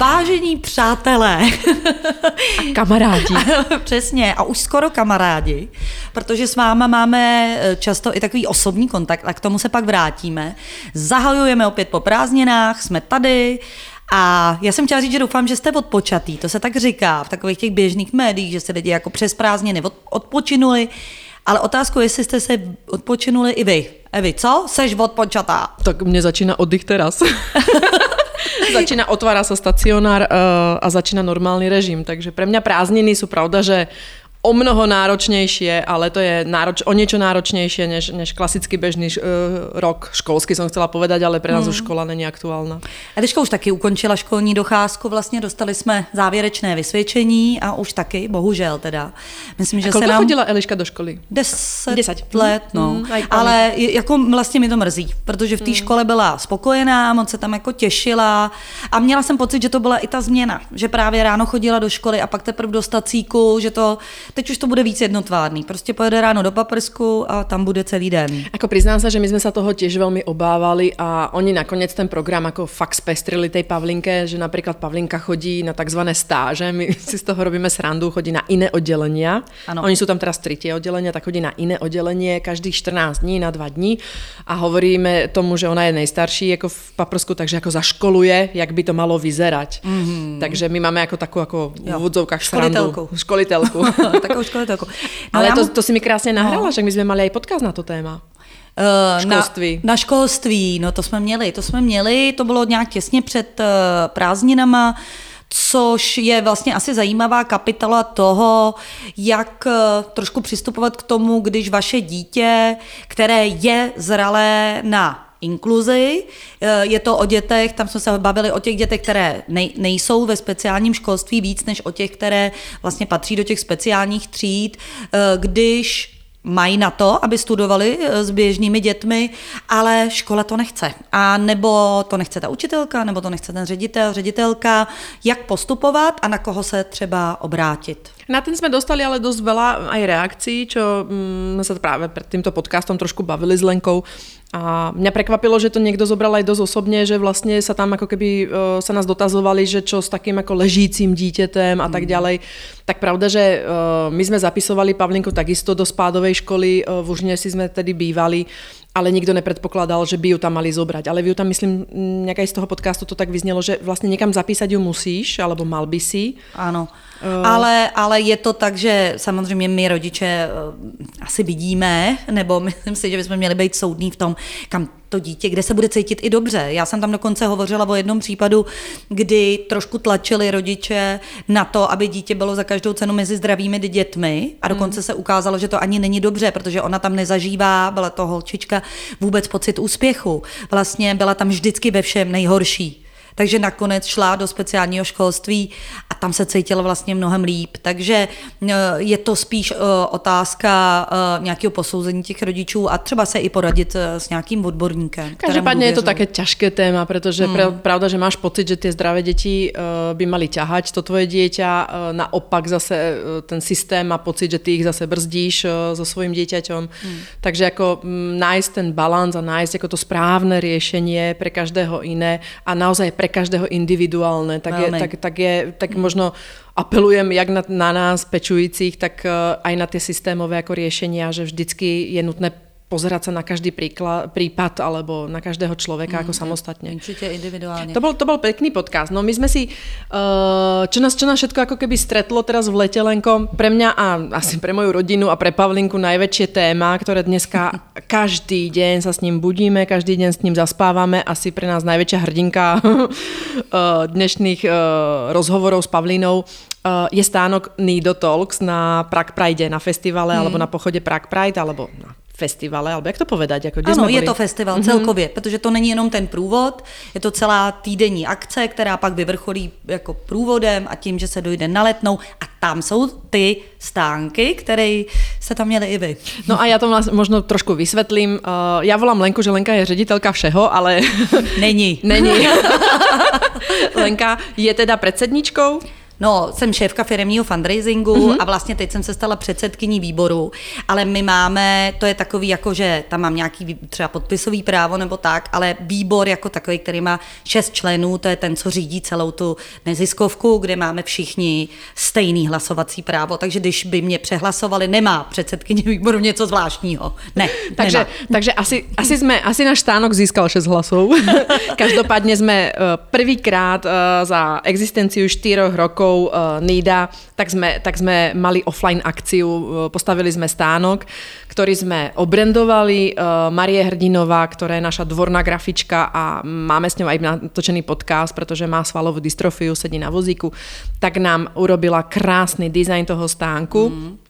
Vážení přátelé. A kamarádi. Přesně, a už skoro kamarádi, protože s váma máme eh, často i takový osobní kontakt a k tomu se pak vrátíme. Zahajujeme opět po prázdninách, jsme tady a já jsem chtěla říct, že doufám, že jste odpočatý. To se tak říká v takových těch běžných médiích, že se lidi jako přes prázdniny odpočinuli. Ale otázku, jestli jste se odpočinuli i vy. Evi, co? Seš odpočatá? Tak mě začíná oddych teraz. začína, otvára sa stacionár uh, a začína normálny režim. Takže pre mňa prázdniny sú pravda, že o mnoho náročnejšie, ale to je nároč, o niečo náročnejšie než, než klasický bežný uh, rok školský, som chcela povedať, ale pre nás hmm. už škola není aktuálna. Eliška už taky ukončila školní docházku, vlastně dostali jsme závěrečné vysvědčení a už taky, bohužel teda. Myslím, že a se nám... chodila Eliška do školy? Deset, Deset. let, no. Hmm, ale jako vlastně mi to mrzí, protože v té hmm. škole byla spokojená, moc se tam jako těšila a měla jsem pocit, že to byla i ta změna, že právě ráno chodila do školy a pak teprve do stacíku, že to teď už to bude víc jednotvárný. Prostě pojede ráno do paprsku a tam bude celý den. Ako priznám sa, že my sme sa toho tiež veľmi obávali a oni nakoniec ten program ako fakt spestrili tej Pavlinke, že napríklad Pavlinka chodí na tzv. stáže, my si z toho robíme srandu, chodí na iné oddelenia. Ano. Oni sú tam teraz tri tie oddelenia, tak chodí na iné oddelenie každých 14 dní na 2 dní a hovoríme tomu, že ona je nejstarší ako v paprsku, takže ako zaškoluje, jak by to malo vyzerať. Mm-hmm. Takže my máme ako takú ako v úvodzovkách Školitelku. Školitelku. Takovou školitelku. No, Ale to, to si mi krásně nahrala, no. že my jsme mali i podcast na to téma. Uh, školství. Na, na školství, no to jsme měli, to jsme měli, to bylo nějak těsně před uh, prázdninama, což je vlastně asi zajímavá kapitola toho, jak uh, trošku přistupovat k tomu, když vaše dítě, které je zralé na inkluzi. Eh, je to o dětech, tam jsme se bavili o těch dětech, které nejsou ve speciálním školství víc než o těch, které vlastně patří do těch speciálních tříd. Eh, když mají na to, aby studovali eh, s běžnými dětmi, ale škola to nechce. A nebo to nechce ta učitelka, nebo to nechce ten ředitel, ředitelka, jak postupovat a na koho se třeba obrátit. Na ten sme dostali ale dosť veľa aj reakcií, čo mm, sa práve pred týmto podcastom trošku bavili s Lenkou. A mňa prekvapilo, že to niekto zobral aj dosť osobne, že vlastne sa tam ako keby uh, sa nás dotazovali, že čo s takým ako ležícím dítětem a tak mm. ďalej. Tak pravda, že uh, my sme zapisovali Pavlinku takisto do spádovej školy, uh, v Užnesi sme tedy bývali ale nikto nepredpokladal, že by ju tam mali zobrať. Ale vy ju tam, myslím, nejaká z toho podcastu to tak vyznelo, že vlastne niekam zapísať ju musíš, alebo mal by si. Ano. Uh... Ale, ale je to tak, že samozřejmě my rodiče uh, asi vidíme, nebo myslím si, že bychom měli být soudní v tom, kam to dítě, kde se bude cítit i dobře. Já jsem tam dokonce hovořila o jednom případu, kdy trošku tlačili rodiče na to, aby dítě bylo za každou cenu mezi zdravými dětmi a dokonce hmm. se ukázalo, že to ani není dobře, protože ona tam nezažívá, byla to holčička, vůbec pocit úspěchu. Vlastně byla tam vždycky ve všem nejhorší takže nakonec šla do speciálního školství a tam se cítila vlastně mnohem líp. Takže eh, je to spíš eh, otázka eh, nějakého posouzení těch rodičů a třeba se i poradit s nějakým odborníkem. Každopádně je to také těžké téma, protože hmm. pravda, že máš pocit, že ty zdravé děti by mali ťahať to tvoje dieťa, naopak zase ten systém má pocit, že ty ich zase brzdíš so svojím dieťaťom. Hmm. Takže jako nájsť ten balans a nájsť jako to správne riešenie pre každého iné a naozaj pre pre každého individuálne, tak, je, tak, tak, je, tak možno apelujem jak na, na nás pečujících, tak eh, aj na tie systémové ako riešenia, že vždycky je nutné pozerať sa na každý príklad, prípad alebo na každého človeka mm, ako samostatne. Určite individuálne. To bol, to bol pekný podcast. No my sme si, uh, čo, nás, čo nás všetko ako keby stretlo teraz v Letelenko, pre mňa a asi pre moju rodinu a pre Pavlinku najväčšie téma, ktoré dneska každý deň sa s ním budíme, každý deň s ním zaspávame, asi pre nás najväčšia hrdinka uh, dnešných uh, rozhovorov s Pavlinou, je stánok Nido Talks na Prague Pride, na festivale hmm. alebo na pochode Prague Pride, alebo na festivale, alebo jak to povedať? Jako, kde ano, je to festival mm-hmm. celkově, protože to není jenom ten průvod, je to celá týdenní akce, která pak vyvrcholí jako průvodem a tím, že se dojde na letnou a tam jsou ty stánky, které se tam měli i vy. No a já to možno trošku vysvětlím. Uh, já volám Lenku, že Lenka je ředitelka všeho, ale... Není. Není. Lenka je teda predsedničkou No, jsem šéfka firmního fundraisingu mm-hmm. a vlastně teď jsem se stala předsedkyní výboru, ale my máme, to je takový jako, že tam mám nějaký třeba podpisový právo nebo tak, ale výbor jako takový, který má šest členů, to je ten, co řídí celou tu neziskovku, kde máme všichni stejný hlasovací právo, takže když by mě přehlasovali, nemá předsedkyně výboru něco zvláštního. Ne, takže, nemá. takže asi, asi, jsme, asi náš stánok získal šest hlasů. Každopádně jsme eh, prvýkrát eh, za existenciu čtyřoch rokov uh, NIDA, tak sme, tak sme mali offline akciu, uh, postavili sme stánok, ktorý sme obrendovali. Uh, Marie Hrdinová, ktorá je naša dvorná grafička a máme s ňou aj natočený podcast, pretože má svalovú dystrofiu, sedí na vozíku, tak nám urobila krásny dizajn toho stánku. Mm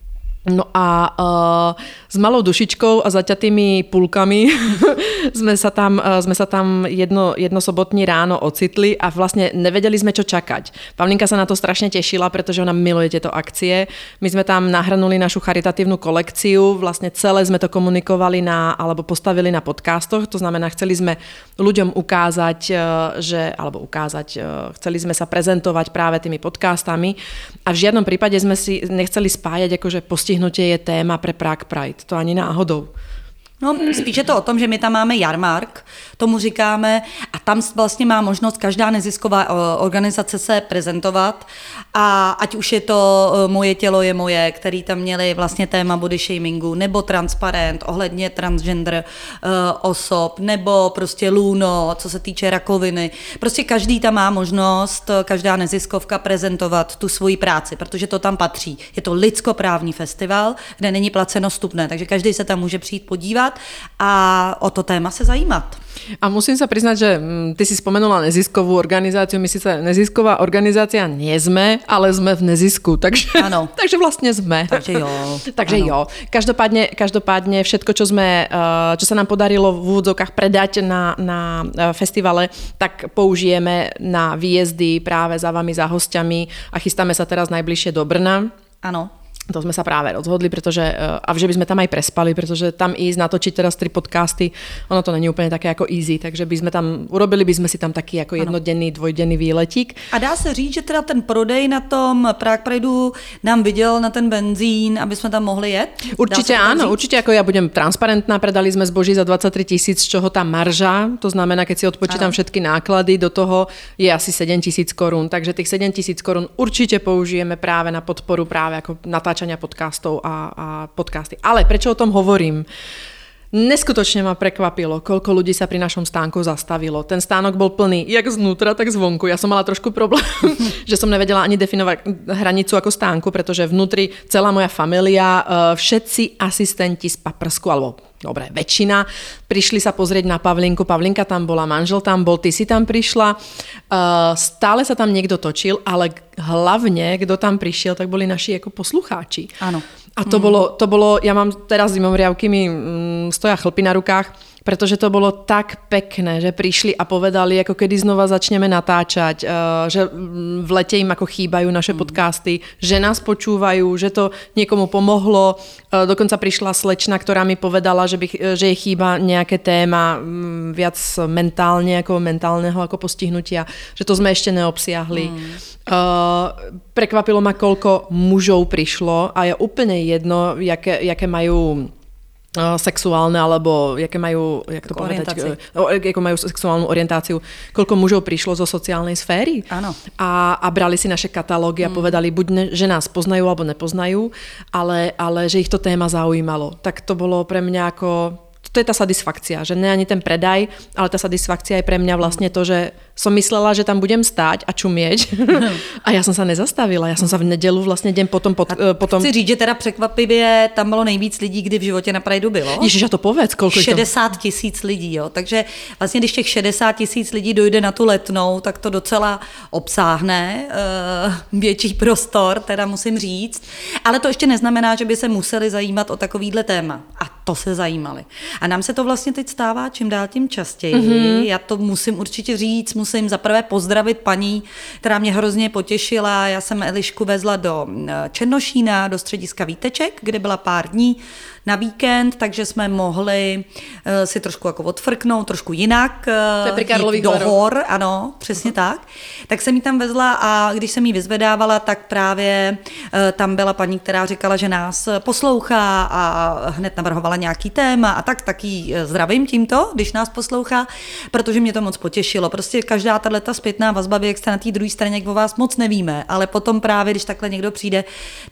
No a uh, s malou dušičkou a zaťatými půlkami sme sa tam, uh, sme sa tam jedno, jedno sobotní ráno ocitli a vlastně nevedeli sme, čo čakať. Pavlinka sa na to strašne tešila, pretože ona miluje tieto akcie. My sme tam nahrnuli našu charitatívnu kolekciu, vlastne celé sme to komunikovali na, alebo postavili na podcastoch, to znamená, chceli sme ľuďom ukázať, uh, že, alebo ukázať, uh, chceli sme sa prezentovať práve tými podcastami a v žiadnom prípade sme si nechceli spájať akože postihnúť vystihnutie je téma pre Prague Pride. To ani náhodou. No, spíš je to o tom, že my tam máme jarmark, tomu říkáme, a tam vlastně má možnost každá nezisková eh, organizace se prezentovat a ať už je to eh, Moje tělo je moje, který tam měli vlastně téma body shamingu, nebo transparent ohledně transgender uh, osob, nebo prostě Luno, co se týče rakoviny. Prostě každý tam má možnost, každá neziskovka prezentovat tu svoji práci, protože to tam patří. Je to lidskoprávní festival, kde není placeno stupné, takže každý se tam může přijít podívat podívat a o to téma se zajímat. A musím sa priznať, že mm, ty si spomenula neziskovú organizáciu. My síce nezisková organizácia nie sme, ale sme v nezisku. Takže, ano. takže vlastne sme. Takže jo. takže ano. jo. Každopádne, každopádne všetko, čo, sme, eh, čo sa nám podarilo v úvodzovkách predať na, na eh, festivale, tak použijeme na výjezdy práve za vami, za hostiami a chystáme sa teraz najbližšie do Brna. Ano. To sme sa práve rozhodli, pretože, eh, a že by sme tam aj prespali, pretože tam ísť natočiť teraz tri podcasty, ono to není úplně také jako easy, takže by sme tam, urobili by sme si tam taký jako jednodenný, dvojdenný výletík. A dá se říct, že teda ten prodej na tom Prague Prideu nám viděl na ten benzín, aby jsme tam mohli jet? Určitě ano, určitě jako já budem transparentná, predali jsme zboží za 23 tisíc, z čoho ta marža, to znamená, keď si odpočítám ano. všetky náklady, do toho je asi 7 tisíc korun, takže těch 7 tisíc korun určitě použijeme právě na podporu právě jako natáčení natáčania podcastov a, a podcasty. Ale prečo o tom hovorím? Neskutočne ma prekvapilo, koľko ľudí sa pri našom stánku zastavilo. Ten stánok bol plný jak znútra, tak zvonku. Ja som mala trošku problém, že som nevedela ani definovať hranicu ako stánku, pretože vnútri celá moja familia, eh, všetci asistenti z paprsku, alebo dobre, väčšina, prišli sa pozrieť na Pavlinku, Pavlinka tam bola, manžel tam bol, ty si tam prišla, uh, stále sa tam niekto točil, ale hlavne, kdo tam prišiel, tak boli naši jako poslucháči. Áno. A to, mm. bolo, to bolo, ja mám teraz zimomriavky, mi mm, stoja chlpy na rukách, pretože to bolo tak pekné, že prišli a povedali, ako kedy znova začneme natáčať, eh, že v lete im ako chýbajú naše mm. podcasty, že nás počúvajú, že to niekomu pomohlo. Eh, dokonca prišla slečna, ktorá mi povedala, že, by, eh, že jej chýba nejaké téma mm, viac mentálne, ako mentálneho ako postihnutia, že to sme ešte neobsiahli. Mm. Uh, prekvapilo ma, koľko mužov prišlo a je úplne jedno, jaké, jaké majú sexuálne, alebo jaké majú, jak to povedať, ako majú sexuálnu orientáciu, koľko mužov prišlo zo sociálnej sféry Áno. A, a brali si naše katalógy a mm. povedali, buď ne, že nás poznajú alebo nepoznajú, ale, ale že ich to téma zaujímalo. Tak to bolo pre mňa ako to je tá satisfakcia, že ne ani ten predaj, ale tá satisfakcia je pre mňa vlastne to, že som myslela, že tam budem stáť a čumieť a já jsem se nezastavila. Já jsem se v nedělu vlastně den potom... Pod, uh, potom... Chci říct, že teda překvapivě tam bylo nejvíc lidí, kdy v životě na Prideu bylo. Ježiš, a to povedz, kolik 60 tisíc lidí, jo. Takže vlastně, když těch 60 tisíc lidí dojde na tu letnou, tak to docela obsáhne uh, větší prostor, teda musím říct. Ale to ještě neznamená, že by se museli zajímat o takovýhle téma. A to se zajímali. A nám se to vlastně teď stává čím dál tím častěji. Mm-hmm. Já to musím určitě říct, musím zaprvé pozdravit paní, která mě hrozně potěšila. Já jsem Elišku vezla do eh, Černošína, do střediska Víteček, kde byla pár dní na víkend, takže jsme mohli uh, si trošku jako odfrknout, trošku jinak. Uh, to je do hor, ano, přesně uh-huh. tak. Tak jsem ji tam vezla a když jsem ji vyzvedávala, tak právě uh, tam byla paní, která říkala, že nás poslouchá a hned navrhovala nějaký téma a tak, taky zdravím tímto, když nás poslouchá, protože mě to moc potěšilo. Prostě každá tato zpětná vazba, jak jste na té druhé straně, jak o vás moc nevíme, ale potom právě, když takhle někdo přijde,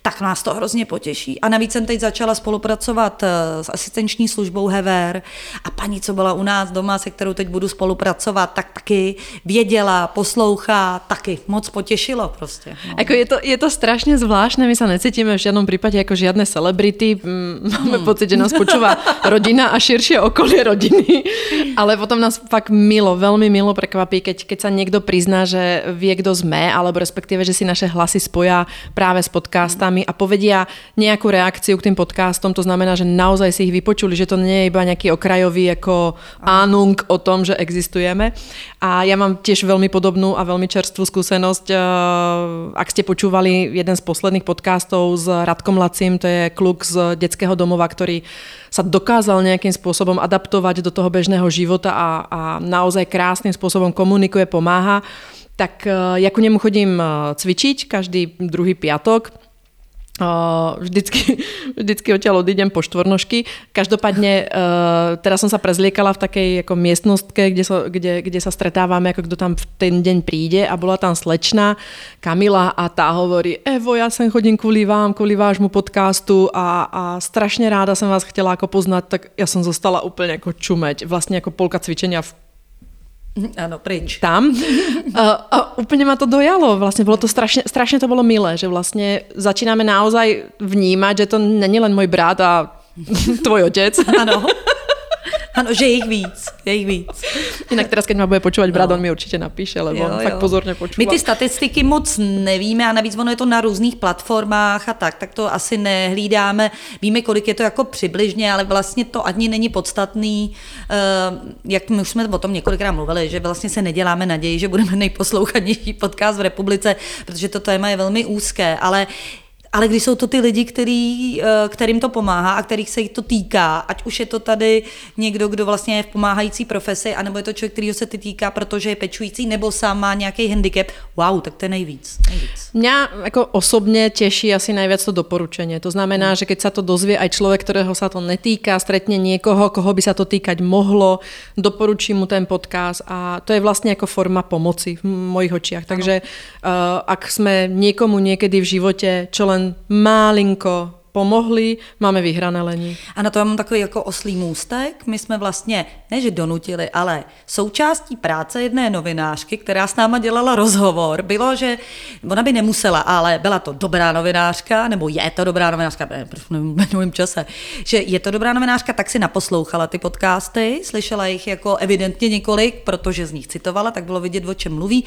tak nás to hrozně potěší. A navíc jsem teď začala spolupracovat spolupracovat eh, s asistenční službou Hever a paní, co byla u nás doma, se kterou teď budu spolupracovat, tak taky věděla, poslouchá, taky moc potěšilo prostě. No. Jako je, to, je to strašně zvláštne, my se necítíme v žádném případě jako žiadne celebrity, mm, máme hmm. pocit, že nás počúva rodina a širšie okolie rodiny, ale potom nás fakt milo, velmi milo prekvapí, keď, keď sa někdo prizná, že vie, kdo sme, alebo respektíve, že si naše hlasy spoja práve s podcastami a povedia nejakú reakciu k tým podcastom, to znamená, že naozaj si ich vypočuli, že to nie je iba nejaký okrajový ako ánung o tom, že existujeme. A ja mám tiež veľmi podobnú a veľmi čerstvú skúsenosť. Eh, ak ste počúvali jeden z posledných podcastov s Radkom Lacim, to je kluk z detského domova, ktorý sa dokázal nejakým spôsobom adaptovať do toho bežného života a, a naozaj krásnym spôsobom komunikuje, pomáha, tak eh, ja ku nemu chodím eh, cvičiť každý druhý piatok Uh, vždycky, vždycky odtiaľ odídem po štvornožky. Každopádne uh, teraz som sa prezliekala v takej ako miestnostke, kde sa, kde, kde sa stretávame, ako kto tam v ten deň príde a bola tam slečna Kamila a tá hovorí, Evo, ja sem chodím kvôli vám, kvôli vášmu podcastu a, a strašne ráda som vás chcela ako poznať, tak ja som zostala úplne ako čumeť. Vlastne ako polka cvičenia v ano, pryč. Tam. A, a úplně ma to dojalo. Vlastně bylo to strašně, strašně to bylo milé, že vlastně začínáme naozaj vnímat, že to není len můj brat a tvoj otec. Ano. Ano, že jich víc, je jich víc. Jinak teraz, keď ma bude počúvať brat, no. on mi určitě napíše, lebo jo, on jo. fakt pozorně počúva. My ty statistiky moc nevíme a navíc ono je to na různých platformách a tak, tak to asi nehlídáme. Víme, kolik je to jako přibližně, ale vlastně to ani není podstatný, eh, jak my už jsme o tom několikrát mluvili, že vlastně se neděláme naději, že budeme nejposlouchanější podcast v republice, protože to téma je velmi úzké, ale ale když jsou to ty lidi, který, eh, kterým to pomáhá a kterých se jich to týká, ať už je to tady někdo, kdo vlastně je v pomáhající profesi, anebo je to člověk, který se ty týká, protože je pečující, nebo sám má nějaký handicap, wow, tak to je nejvíc. nejvíc. Mě jako osobně těší asi nejvíc to doporučení. To znamená, hmm. že keď se to dozvie aj člověk, kterého se to netýká, stretne někoho, koho by se to týkať mohlo, doporučí mu ten podcast a to je vlastně jako forma pomoci v mojich očiach. Takže uh, ak jsme někomu někdy v životě, čo len málinko pomohli, máme vyhrané lení. A na to já mám takový jako oslý můstek. My jsme vlastně, ne že donutili, ale součástí práce jedné novinářky, která s náma dělala rozhovor, bylo, že ona by nemusela, ale byla to dobrá novinářka, nebo je to dobrá novinářka, v minulém čase, že je to dobrá novinářka, tak si naposlouchala ty podcasty, slyšela jich jako evidentně několik, protože z nich citovala, tak bylo vidět, o čem mluví.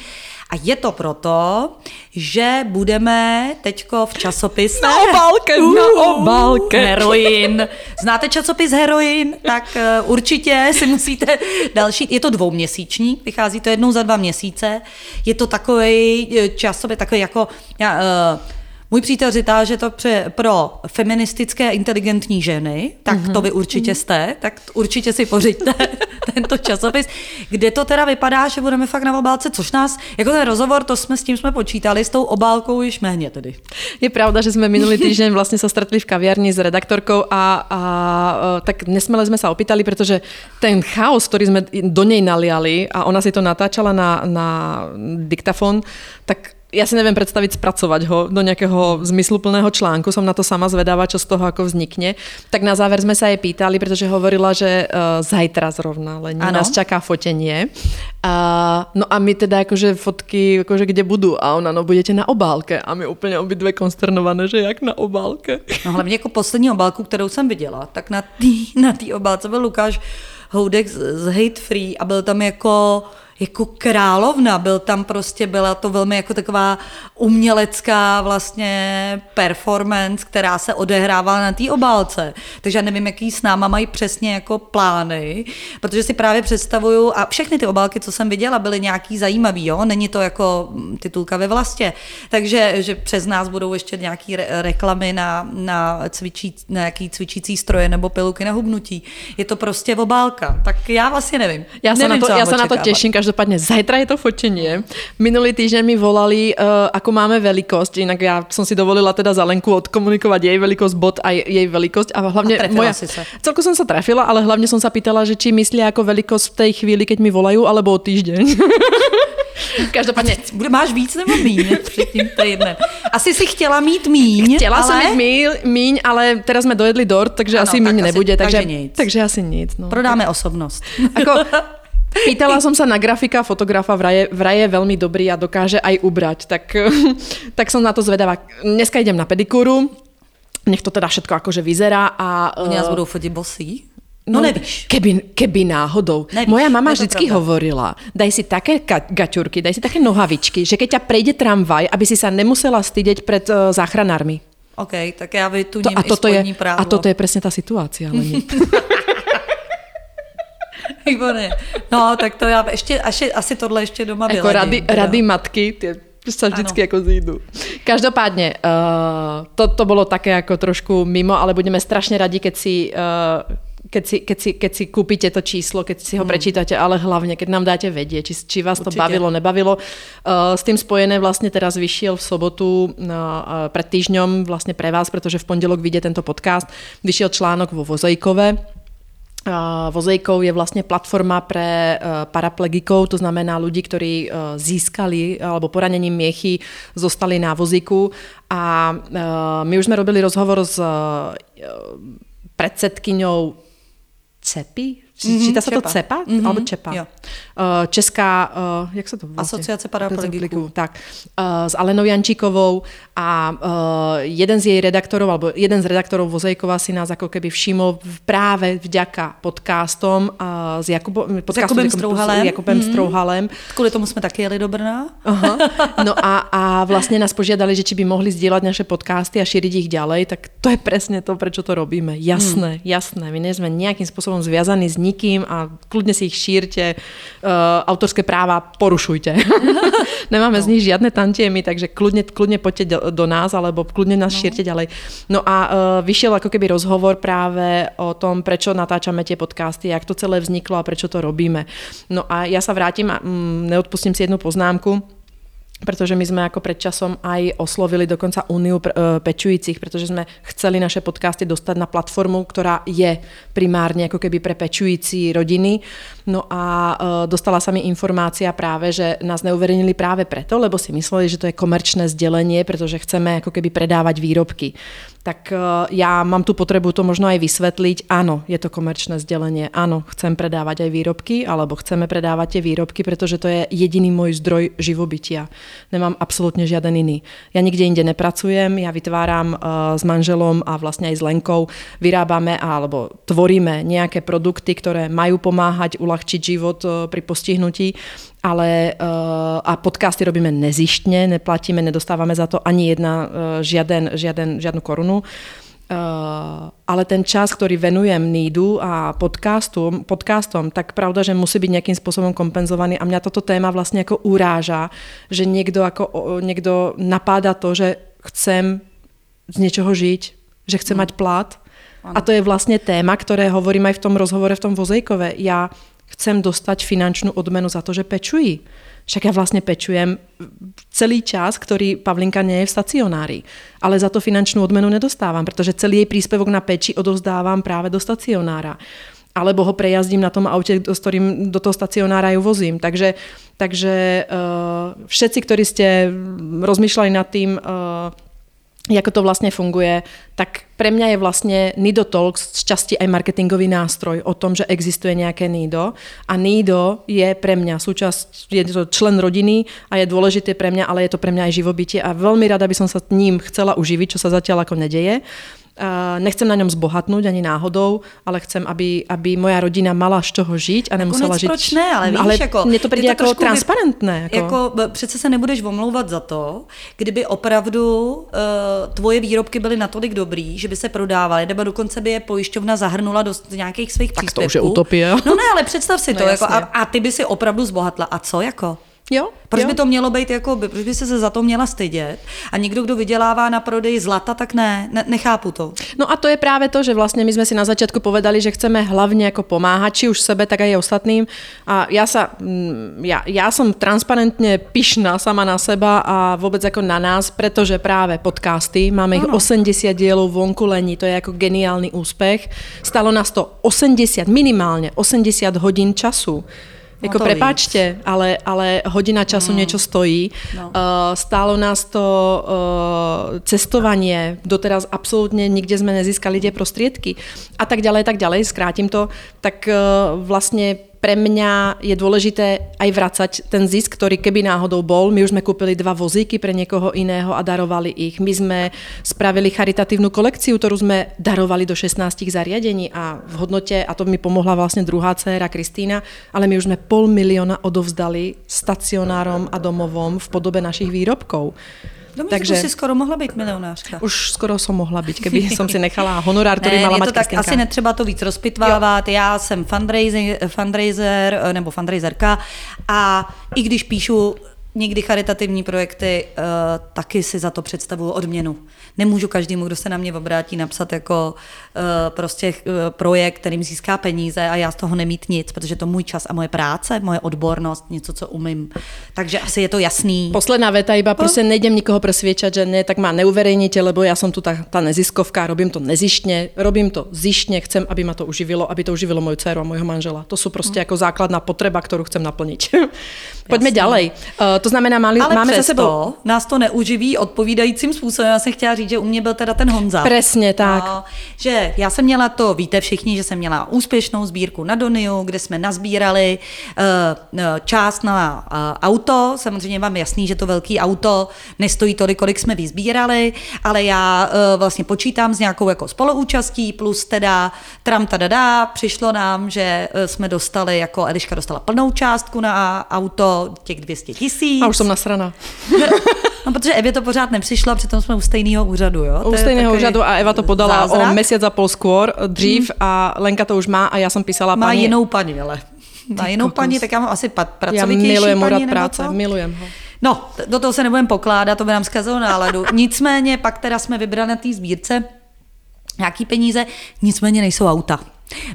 A je to proto, že budeme teďko v časopise... Na obálke, uh, na obálke. Heroin. Znáte časopis Heroin? Tak uh, určitě si musíte další... Je to dvouměsíční, vychází to jednou za dva měsíce. Je to takový eh, časopis, takový jako... Já, uh, můj přítel říká, že to pro feministické inteligentní ženy, tak mm-hmm. to vy určitě mhm. jste, tak určitě si pořiďte tento časopis, kde to teda vypadá, že budeme fakt na obálce, což nás, jako ten rozhovor, to jsme s tím jsme počítali, s tou obálkou již méně tedy. Je pravda, že jsme minulý týden vlastně se stretli v kaviarni s redaktorkou a, a tak nesmele jsme se opýtali, protože ten chaos, který jsme do něj naliali a ona si to natáčala na, na diktafon, tak ja si neviem predstaviť spracovať ho do nejakého zmysluplného článku, som na to sama zvedáva, čo z toho ako vznikne. Tak na záver sme sa jej pýtali, pretože hovorila, že uh, zajtra zrovna, len nás čaká fotenie. Uh, no a my teda akože fotky, akože kde budú? A ona, no budete na obálke. A my úplně obidve konsternované, že jak na obálke. No hlavně jako poslední obálku, kterou jsem viděla, tak na té na obálce byl Lukáš Houdek z Hate Free a byl tam jako jako královna, byl tam prostě, byla to velmi jako taková umělecká vlastně performance, která se odehrávala na té obálce. Takže já nevím, jaký s náma mají přesně jako plány, protože si právě představuju, a všechny ty obálky, co jsem viděla, byly nějaký zajímavý, jo? Není to jako titulka ve vlastě. Takže že přes nás budou ještě nějaký re- reklamy na, na, cvičí, na nějaký cvičící stroje nebo piluky na hubnutí. Je to prostě obálka. Tak já vlastně nevím. Já se nevím, na to, já se na to těším, každopádně zajtra je to fotenie. Minulý týždeň mi volali, uh, ako máme velikosť, inak ja som si dovolila teda za Lenku odkomunikovať jej velikosť, bod a jej velikosť. A hlavne a moja, si sa. celko som sa trafila, ale hlavne som sa pýtala, že či myslia ako velikosť v tej chvíli, keď mi volajú, alebo o týždeň. Každopádně. Bude, máš víc nebo míň před tím týdnem? Asi si chtěla mít míň, Chtěla ale... som mít míň, míň, ale teraz jsme dojedli dort, takže Ano, asi tak míň asi- nebude. takže Takže, nic. takže asi nic. No. Prodáme osobnost. Ako, pýtala som sa na grafika, fotografa, vraje, vraje je veľmi dobrý a dokáže aj ubrať, tak, tak som na to zvedavá. Dneska idem na pedikúru, nech to teda všetko akože vyzerá a... Oni nás eh, budou fotit bosí? No, nevíš. Keby, keby náhodou. Nevíš, Moja mama to vždycky pravda. hovorila, daj si také ka- gaťurky, daj si také nohavičky, že keď ťa prejde tramvaj, aby si sa nemusela stydeť pred uh, záchranármi. OK, tak já To, vytuním a, i toto je, právo. a toto je presne tá situácia. Leni. Výborně. No, tak to já ještě, asi, asi tohle ještě doma Ako vyladím, rady, teda. rady matky, tie sa vždycky Ano. ako zídu. Každopádne, uh, to, to bolo také ako trošku mimo, ale budeme strašne radi, keď si, uh, keď si, keď si, keď si kúpite to číslo, keď si ho prečítate, ale hlavne, keď nám dáte vedieť, či, či vás to Určite. bavilo, nebavilo. Uh, s tým spojené vlastne teraz vyšiel v sobotu uh, pred týždňom vlastne pre vás, pretože v pondelok vyjde tento podcast, vyšiel článok vo Vozejkove, Vozejkov je vlastne platforma pre uh, paraplegikov, to znamená ľudí, ktorí uh, získali alebo poranením miechy zostali na vozíku. A uh, my už sme robili rozhovor s uh, predsedkyňou Mhm, číta sa to. CEPA? Mhm, Alebo ČEPA? jo. Uh, Česká, uh, jak sa to vlastne? Asociace paraplegiků. Tak, uh, s Alenou Jančíkovou a jeden z jej redaktorov, alebo jeden z redaktorov Vozejkova si nás ako keby všimol v- práve vďaka podcastom s, Jakubo, podcastu Jakubem s Jakubem- Strouhalem. Jakubem Strouhalem. Kvůli tomu jsme taky jeli do Brna. Aha. No a, a vlastne nás požiadali, že či by mohli zdieľať naše podcasty a šíriť ich ďalej, tak to je presne to, prečo to robíme. Jasné, jasné. My nie sme nejakým spôsobom zviazaní s nikým a kľudne si ich šírte. Uh, autorské práva porušujte. Nemáme z nich žiadne tantiemy, takže kľudne, kľudne poďte do, do nás, alebo kľudne nás no. šírte ďalej. No a uh, vyšiel ako keby rozhovor práve o tom, prečo natáčame tie podcasty, jak to celé vzniklo a prečo to robíme. No a ja sa vrátim a mm, neodpustím si jednu poznámku pretože my sme ako pred časom aj oslovili dokonca Úniu pr- e, pečujúcich, pretože sme chceli naše podcasty dostať na platformu, ktorá je primárne ako keby pre pečujúci rodiny. No a e, dostala sa mi informácia práve, že nás neuverejnili práve preto, lebo si mysleli, že to je komerčné zdelenie, pretože chceme ako keby predávať výrobky. Tak e, ja mám tu potrebu to možno aj vysvetliť. Áno, je to komerčné zdelenie. Áno, chcem predávať aj výrobky, alebo chceme predávať tie výrobky, pretože to je jediný môj zdroj živobytia. Nemám absolútne žiaden iný. Ja nikde inde nepracujem, ja vytváram uh, s manželom a vlastne aj s Lenkou, vyrábame alebo tvoríme nejaké produkty, ktoré majú pomáhať uľahčiť život uh, pri postihnutí, ale uh, a podcasty robíme nezištne, neplatíme, nedostávame za to ani jedna, uh, žiaden, žiaden, žiadnu korunu. Uh, ale ten čas, ktorý venujem Nídu a podcastom, podcastom, tak pravda, že musí byť nejakým spôsobom kompenzovaný a mňa toto téma vlastne ako uráža, že niekto, ako, o, niekto napáda to, že chcem z niečoho žiť, že chcem mať plat. A to je vlastne téma, ktoré hovorím aj v tom rozhovore v tom Vozejkove. Ja chcem dostať finančnú odmenu za to, že pečuji. Však ja vlastne pečujem celý čas, ktorý Pavlinka nie je v stacionári. Ale za to finančnú odmenu nedostávam, pretože celý jej príspevok na peči odovzdávam práve do stacionára. Alebo ho prejazdím na tom aute, s ktorým do toho stacionára ju vozím. Takže, takže uh, všetci, ktorí ste rozmýšľali nad tým, uh, ako to vlastne funguje, tak pre mňa je vlastne Nido Talks z časti aj marketingový nástroj o tom, že existuje nejaké Nido. A Nido je pre mňa súčasť, je to člen rodiny a je dôležité pre mňa, ale je to pre mňa aj živobytie a veľmi rada by som sa ním chcela uživiť, čo sa zatiaľ ako nedeje nechcem na něm zbohatnout ani náhodou, ale chcem, aby, aby moja rodina mala z čeho žít a nemusela Nakonec žít. proč ne, ale víš, ale jako, mně to přijde jako trošku transparentné. Jako. Jako, b- přece se nebudeš omlouvat za to, kdyby opravdu uh, tvoje výrobky byly natolik dobrý, že by se prodávaly, nebo dokonce by je pojišťovna zahrnula do nějakých svých Tak to příspěvků. už je utopie. No ne, ale představ si No to, jako, a, a ty by si opravdu zbohatla. A co jako? Jo, Proč jo. by to mělo být jako, by- proč by se za to měla stydět? A někdo, kdo vydělává na prodeji zlata, tak ne, ne nechápu to. No a to je právě to, že vlastně my jsme si na začátku povedali, že chceme hlavně jako pomáhat, či už sebe, tak aj ostatným. A já, sa, mm, já, já jsem transparentně pyšná sama na seba a vůbec jako na nás, protože právě podcasty, máme jich 80 dielov vonku lení, to je jako geniální úspěch. Stalo nás to 80, minimálně 80 hodin času. Jako prepáčte, ale, ale hodina času Hmm. něco stojí. No. Uh, stálo nás to uh, cestovanie, doteraz absolútne nikde sme nezískali tie prostriedky a tak ďalej, tak ďalej, skrátim to, tak uh, vlastne pre mňa je dôležité aj vracať ten zisk, ktorý keby náhodou bol. My už sme kúpili dva vozíky pre niekoho iného a darovali ich. My sme spravili charitatívnu kolekciu, ktorú sme darovali do 16 zariadení a v hodnote, a to mi pomohla vlastne druhá dcéra Kristýna, ale my už sme pol milióna odovzdali stacionárom a domovom v podobe našich výrobkov. No, Takže si skoro mohla být milionářka. Už skoro som mohla byť, keby som si nechala honorár, ktorý mala je mať to tak, asi netřeba to víc rozpitvávat. Já jsem fundraiser, fundraiser eh, nebo fundraiserka a i když píšu někdy charitativní projekty, uh, taky si za to představuju odměnu. Nemůžu každému, kdo se na mě obrátí, napsat jako uh, prostě uh, projekt, kterým získá peníze a já z toho nemít nic, protože to můj čas a moje práce, moje odbornost, něco, co umím. Takže asi je to jasný. Posledná veta, iba prostě nejdem nikoho presviečať, že ne, tak ma neuverejnite, lebo ja som tu tá, tá neziskovka, robím to nezištne, robím to zištne, chcem, aby ma to uživilo, aby to uživilo moju dceru a mojho manžela. To sú prostě jako základná potreba, ktorú chcem naplniť. Pojďme ďalej. Uh, to znamená, mali, Ale máme za sebou... nás to neuživí odpovídajícím způsobem. Já jsem chtěla říct, že u mě byl teda ten Honza. Presne tak. No, že já jsem měla to, víte všichni, že jsem měla úspěšnou sbírku na Doniu, kde jsme nazbírali uh, část na uh, auto. Samozřejmě vám je jasný, že to velký auto nestojí tolik, kolik jsme vyzbírali, ale já uh, vlastně počítám s nějakou jako spoluúčastí, plus teda tram tadadá, přišlo nám, že jsme dostali, jako Eliška dostala plnou částku na auto, těch 200 tisíc. A už som nasraná. No, protože Evě to pořád nepřišlo, přitom jsme u stejného úřadu, jo? U stejného úřadu a Eva to podala zázrak. o mesiac a pol skôr, dřív a Lenka to už má a já jsem písala Má paní... jinou paní, ale. Má jinou paní, tak já mám asi pa- Já pracovitější milujem paní, úrad práce, milujem ho. No, do toho se nebudeme pokládat, to by nám zkazilo náladu. Nicméně pak teda jsme vybrali na té sbírce nějaký peníze, nicméně nejsou auta.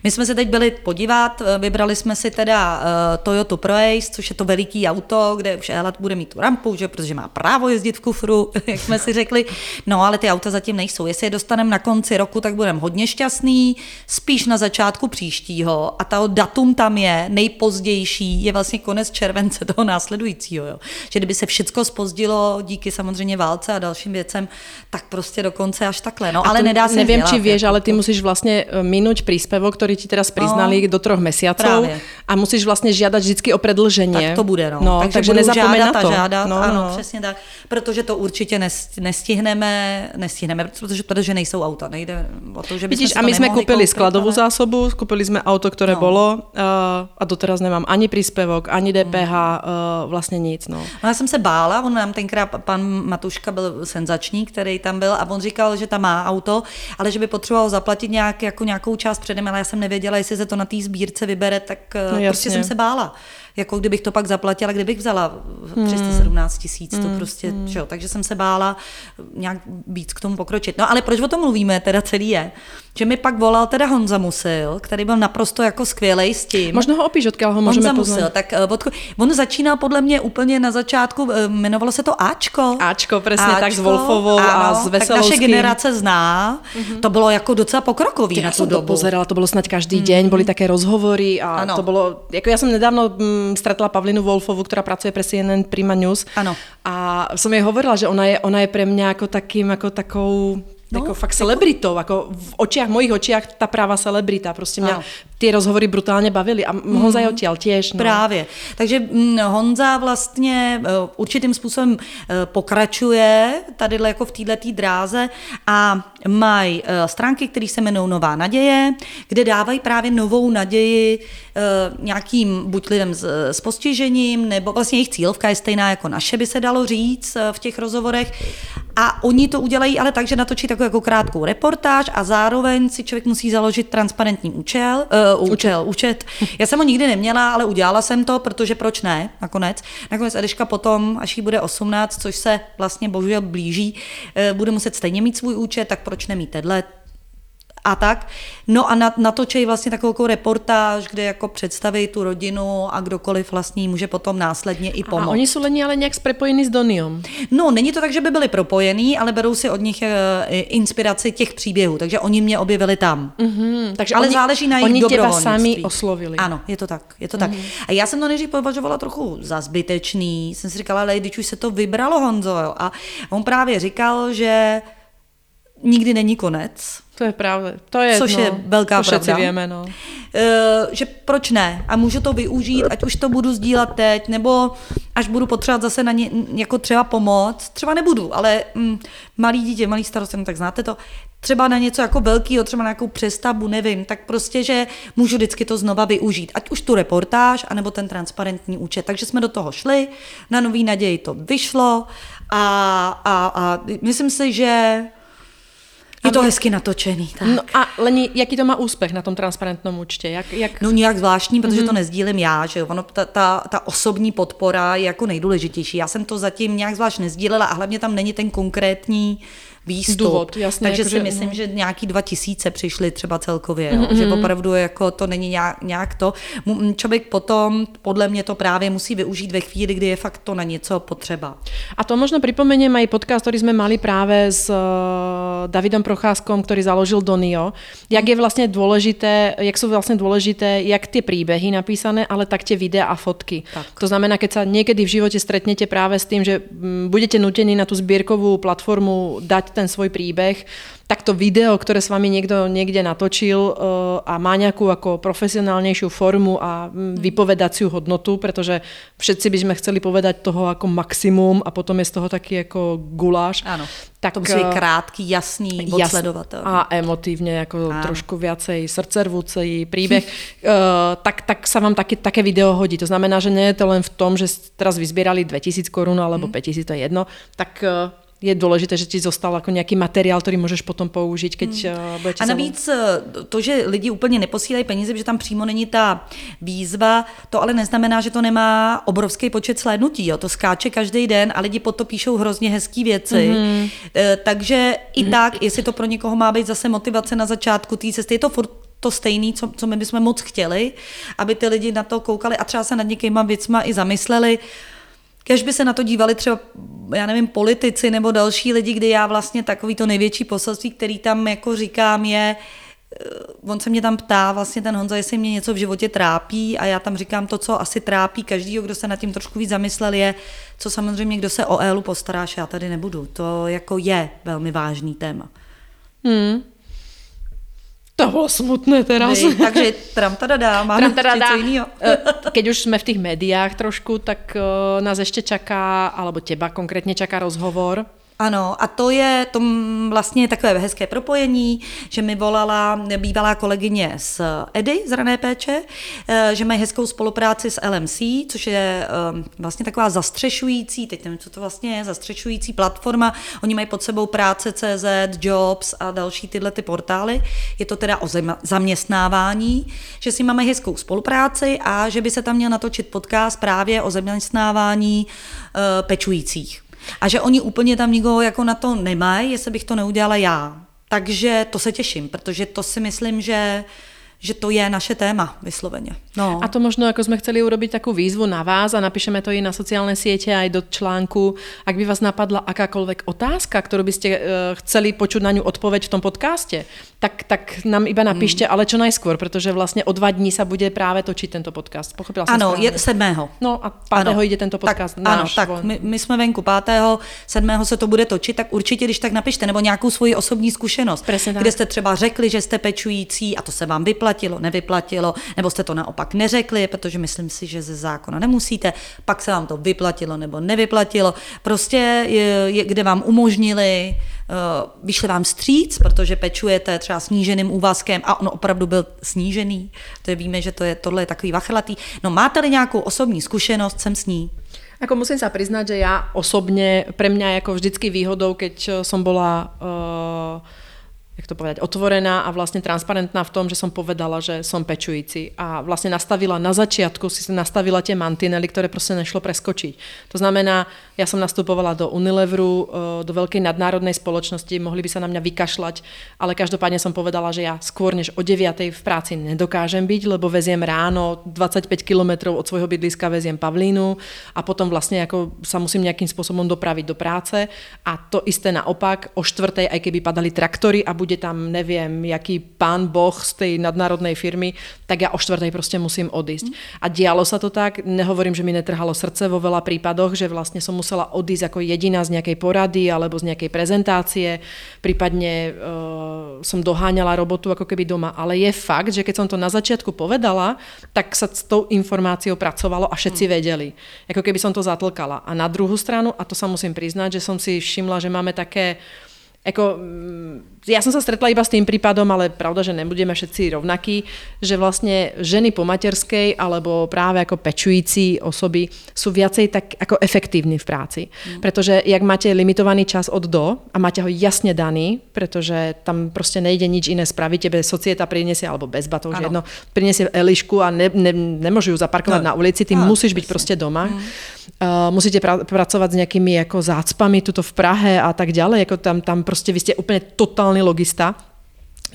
My jsme se teď byli podívat, eh, vybrali jsme si teda uh, Toyota Proace, což je to veliký auto, kde už Ela bude mít tu rampu, že, protože má právo jezdit v kufru, jak jsme si řekli. No ale ty auta zatím nejsou. Jestli je dostaneme na konci roku, tak budeme hodně šťastný, spíš na začátku příštího. A ta datum tam je, nejpozdější, je vlastně konec července toho následujícího. Jo. Že kdyby se všecko spozdilo díky samozřejmě válce a dalším věcem, tak prostě dokonce až takhle. No, ale to nedá se dělat, či vieš, jako ale ty musíš vlastne e, minúť príspevok, ktorý ti teraz priznali do troch mesiacov Právě. a musíš vlastne žiadať vždycky o predlženie. Tak to bude, no. no takže, takže nezapomeň žádat na to. a žádat, no, ano, no. přesně tak. Protože to určitě nes- nestihneme, nestihneme, protože, protože nejsou auta, nejde o to, že bychom Vidíš, a my sme nemohli kúpili koupit, skladovú ale- zásobu, kúpili sme auto, ktoré No. bolo uh, a doteraz nemám ani príspevok, ani DPH, uh, vlastne nic. No. No já jsem se bála, on nám tenkrát, pan Matuška byl senzační, který tam byl a on říkal, že tam má auto, ale že by potřeboval zaplatit nějak, jako nějakou část předem, ale já jsem nevěděla, jestli se to na té sbírce vybere, tak No no, prostě jsem se bála. Jako kdybych to pak zaplatila, kdybych vzala 317 tisíc, to Hmm, prostě, že jo, takže jsem se bála nějak víc k tomu pokročit. No ale proč o tom mluvíme, teda celý je, že mi pak volal teda Honza Musil, který byl naprosto jako skvělej s tím. Možno ho opíš, odkiaľ ho môžeme Honza Musil, tak uh, odko- on začínal podle mě úplně na začátku, uh, jmenovalo se to Ačko. Ačko, presne tak, s Wolfovou a s Tak naše Veselovským. generace zná, to bylo jako docela pokrokový na Ja tu som to dobu. pozerala, to bolo snať každý deň, boli také rozhovory a Ano. to bolo, jako ja som nedávno mm, stretla Pavlinu Wolfovu, ktorá pracuje pre CNN Prima News. Ano. a som jej hovorila, že ona je, ona je pre mňa ako takým, ako takou no, jako fakt celebritou, jako v očiach, mojich očiach ta práva celebrita, prostě mě ty rozhovory brutálně bavily a Honza je odtiaľ těž. No. Právě. Takže mm, Honza vlastně eh, určitým způsobem eh, pokračuje tady jako v této dráze a mají eh, stránky, které se jmenují Nová naděje, kde dávají právě novou naději nějakým buď lidem s, s postižením, nebo vlastně jejich cílovka je stejná jako naše, by se dalo říct v těch rozhovorech. A oni to udělají ale tak, že natočí takovou jako krátkou reportáž a zároveň si člověk musí založit transparentní účel, uh, účel, účet. Já jsem ho nikdy neměla, ale udělala jsem to, protože proč ne, nakonec. Nakonec Edeška potom, až jí bude 18, což se vlastně bohužel blíží, uh, bude muset stejně mít svůj účet, tak proč nemít tenhle, a tak. No a natočej vlastně takovou reportáž, kde jako představí tu rodinu a kdokoliv vlastně může potom následně i pomoct. A oni jsou lení ale nějak propojení s Doniom? No, není to tak, že by byli propojení, ale berou si od nich e, inspiraci těch příběhů, takže oni mě objevili tam. Mm-hmm, takže ale oni, záleží na jejich Oni těba sami oslovili. Ano, je to tak, je to mm-hmm. tak. Mhm. A já jsem to nejdřív považovala trochu za zbytečný, jsem si říkala, ale když už se to vybralo Honzo, jo, a on právě říkal, že nikdy není konec, to je pravda. To je, Což no, je velká to pravda. víme, no. E, že proč ne? A můžu to využít, ať už to budu sdílet teď, nebo až budu potřebovat zase na ně, jako třeba pomoc. Třeba nebudu, ale mm, malý dítě, malý starost, no tak znáte to, třeba na něco jako velkého, třeba na nějakou přestavbu, nevím, tak prostě, že můžu vždycky to znova využít. Ať už tu reportáž, anebo ten transparentní účet. Takže jsme do toho šli, na Nový naději to vyšlo a, a, a myslím si, že je to hezky natočený. Tak. No a Leni, jaký to má úspěch na tom transparentnom účtě? Jak, jak... No nějak zvláštní, protože mm-hmm. to nezdílím já, že jo? Ono, ta, ta, ta osobní podpora je jako nejdůležitější. Já jsem to zatím nějak zvlášť nezdílela a hlavně tam není ten konkrétní výstup. Důvod, jasně, Takže jako, si že, myslím, no. že nějaký dva tisíce přišli třeba celkově, mm-hmm. že opravdu jako to není nějak, nějak to. Člověk potom, podle mě to právě musí využít ve chvíli, kdy je fakt to na něco potřeba. A to možno připomeniem aj podcast, který jsme mali právě s uh, Davidom Procházkom, který založil Donio. Jak je vlastně důležité, jak jsou vlastně důležité, jak ty příběhy napísané, ale tak tie videa a fotky. Tak. To znamená, keď sa niekedy v živote stretnete práve s tým, že budete nutení na tú zbierkovú platformu dať ten svoj príbeh, tak to video, ktoré s vami niekto niekde natočil uh, a má nejakú ako profesionálnejšiu formu a mm, vypovedaciu hodnotu, pretože všetci by sme chceli povedať toho ako maximum a potom je z toho taký ako guláš. Áno, tak, to musí být krátký, jasný, odsledovatelný. A emotívne, ako Áno. trošku viacej srdcervúcej príbeh, uh, tak, tak sa vám taky, také video hodí. To znamená, že nie je to len v tom, že teraz vyzbierali 2000 korun alebo mm. 5000, to je jedno, tak uh, je důležité, že ti zostal jako nějaký materiál, který můžeš potom použít, keď hmm. bude A navíc zavol... to, že lidi úplně neposílají peníze, že tam přímo není ta výzva, to ale neznamená, že to nemá obrovský počet slédnutí. Jo. To skáče každý den a lidi potom píšou hrozně hezké věci. Hmm. Takže i hmm. tak, jestli to pro někoho má být zase motivace na začátku té cesty, je to furt to stejné, co, co my bychom moc chtěli, aby ty lidi na to koukali a třeba se nad někýma věcma i zamysleli. Kež by se na to dívali třeba, já nevím, politici nebo další lidi, kdy já vlastně takový to největší poselství, který tam jako říkám, je, eh, on se mě tam ptá, vlastně ten Honza, jestli mě něco v životě trápí a já tam říkám to, co asi trápí každýho, kdo se nad tím trošku víc zamyslel, je, co samozřejmě, kdo se o Elu postaráš, já tady nebudu. To jako je velmi vážný téma. Hmm. To bylo smutné teraz. Vy, takže tram tada máme tada něco jiného. Eh, keď už jsme v těch médiách trošku, tak uh, nás ještě čaká, alebo těba konkrétně čaká rozhovor ano, a to je to vlastně takové hezké propojení, že mi volala bývalá kolegyně z EDY, z rané péče, eh, že mají hezkou spolupráci s LMC, což je eh, vlastně taková zastřešující, teď nevím, co to vlastně je, zastřešující platforma. Oni mají pod sebou práce CZ, Jobs a další tyhle ty portály. Je to teda o zaměstnávání, že si máme hezkou spolupráci a že by se tam měl natočit podcast právě o zaměstnávání eh, pečujících. A že oni úplně tam nikoho jako na to nemají, jestli bych to neudělala já. Takže to se těším, protože to si myslím, že že to je naše téma vysloveně. No. A to možno, ako sme chceli urobiť takú výzvu na vás a napíšeme to i na sociálne siete aj do článku, ak by vás napadla akákoľvek otázka, ktorú by ste uh, chceli počuť na ňu odpoveď v tom podcaste, tak, tak nám iba napíšte, mm. ale čo najskôr, protože vlastně o dva dní sa bude právě točiť tento podcast. Pochopila jsem Ano, je sedmého. No a pátého ano. ide tento podcast. Tak, náš, ano, tak my, my jsme venku pátého, sedmého se to bude točit, tak určitě, když tak napište, nebo nějakou svoji osobní zkušenost, Presne kde jste třeba řekli, že jste pečující a to se vám vyplatilo, nevyplatilo, nebo jste to naopak neřekli, protože myslím si, že ze zákona nemusíte, pak se vám to vyplatilo nebo nevyplatilo. Prostě je, je, kde vám umožnili, uh, vyšli vám stříc, protože pečujete třeba sníženým úvazkem a on opravdu byl snížený, to je, víme, že to je, tohle je takový vachlatý. No máte-li nějakou osobní zkušenost, jsem s ní. Ako musím sa priznať, že ja osobne, pre mňa ako vždycky výhodou, keď som bola uh, jak to povedať, otvorená a vlastne transparentná v tom, že som povedala, že som pečující a vlastne nastavila na začiatku, si nastavila tie mantinely, ktoré proste nešlo preskočiť. To znamená, ja som nastupovala do Unileveru, e, do veľkej nadnárodnej spoločnosti, mohli by sa na mňa vykašľať, ale každopádne som povedala, že ja skôr než o 9. v práci nedokážem byť, lebo veziem ráno 25 km od svojho bydliska veziem Pavlínu a potom vlastne ako sa musím nejakým spôsobom dopraviť do práce a to isté naopak, o štvrtej, aj keby padali traktory a bude tam, neviem, jaký pán boh z tej nadnárodnej firmy, tak ja o štvrtej proste musím odísť. Mm. A dialo sa to tak, nehovorím, že mi netrhalo srdce vo veľa prípadoch, že vlastne som musela odísť ako jediná z nejakej porady alebo z nejakej prezentácie, prípadne uh, som doháňala robotu ako keby doma. Ale je fakt, že keď som to na začiatku povedala, tak sa s tou informáciou pracovalo a všetci mm. vedeli. Ako keby som to zatlkala. A na druhú stranu, a to sa musím priznať, že som si všimla, že máme také Eko, mm, ja som sa stretla iba s tým prípadom, ale pravda, že nebudeme všetci rovnakí, že vlastne ženy po materskej alebo práve ako pečující osoby sú viacej tak ako efektívni v práci. Mm. Pretože jak máte limitovaný čas od do a máte ho jasne daný, pretože tam prostě nejde nič iné spraviť, tebe societa prinesie, alebo bez batov, že jedno, prinesie Elišku a ne, ne, nemôžu ju zaparkovať no. na ulici, ty no, musíš byť prostě doma. Mm Uh, musíte pra- pracovat s nějakými jako zácpami tuto v Prahe a tak dále, jako tam, tam prostě vy jste úplně totální logista,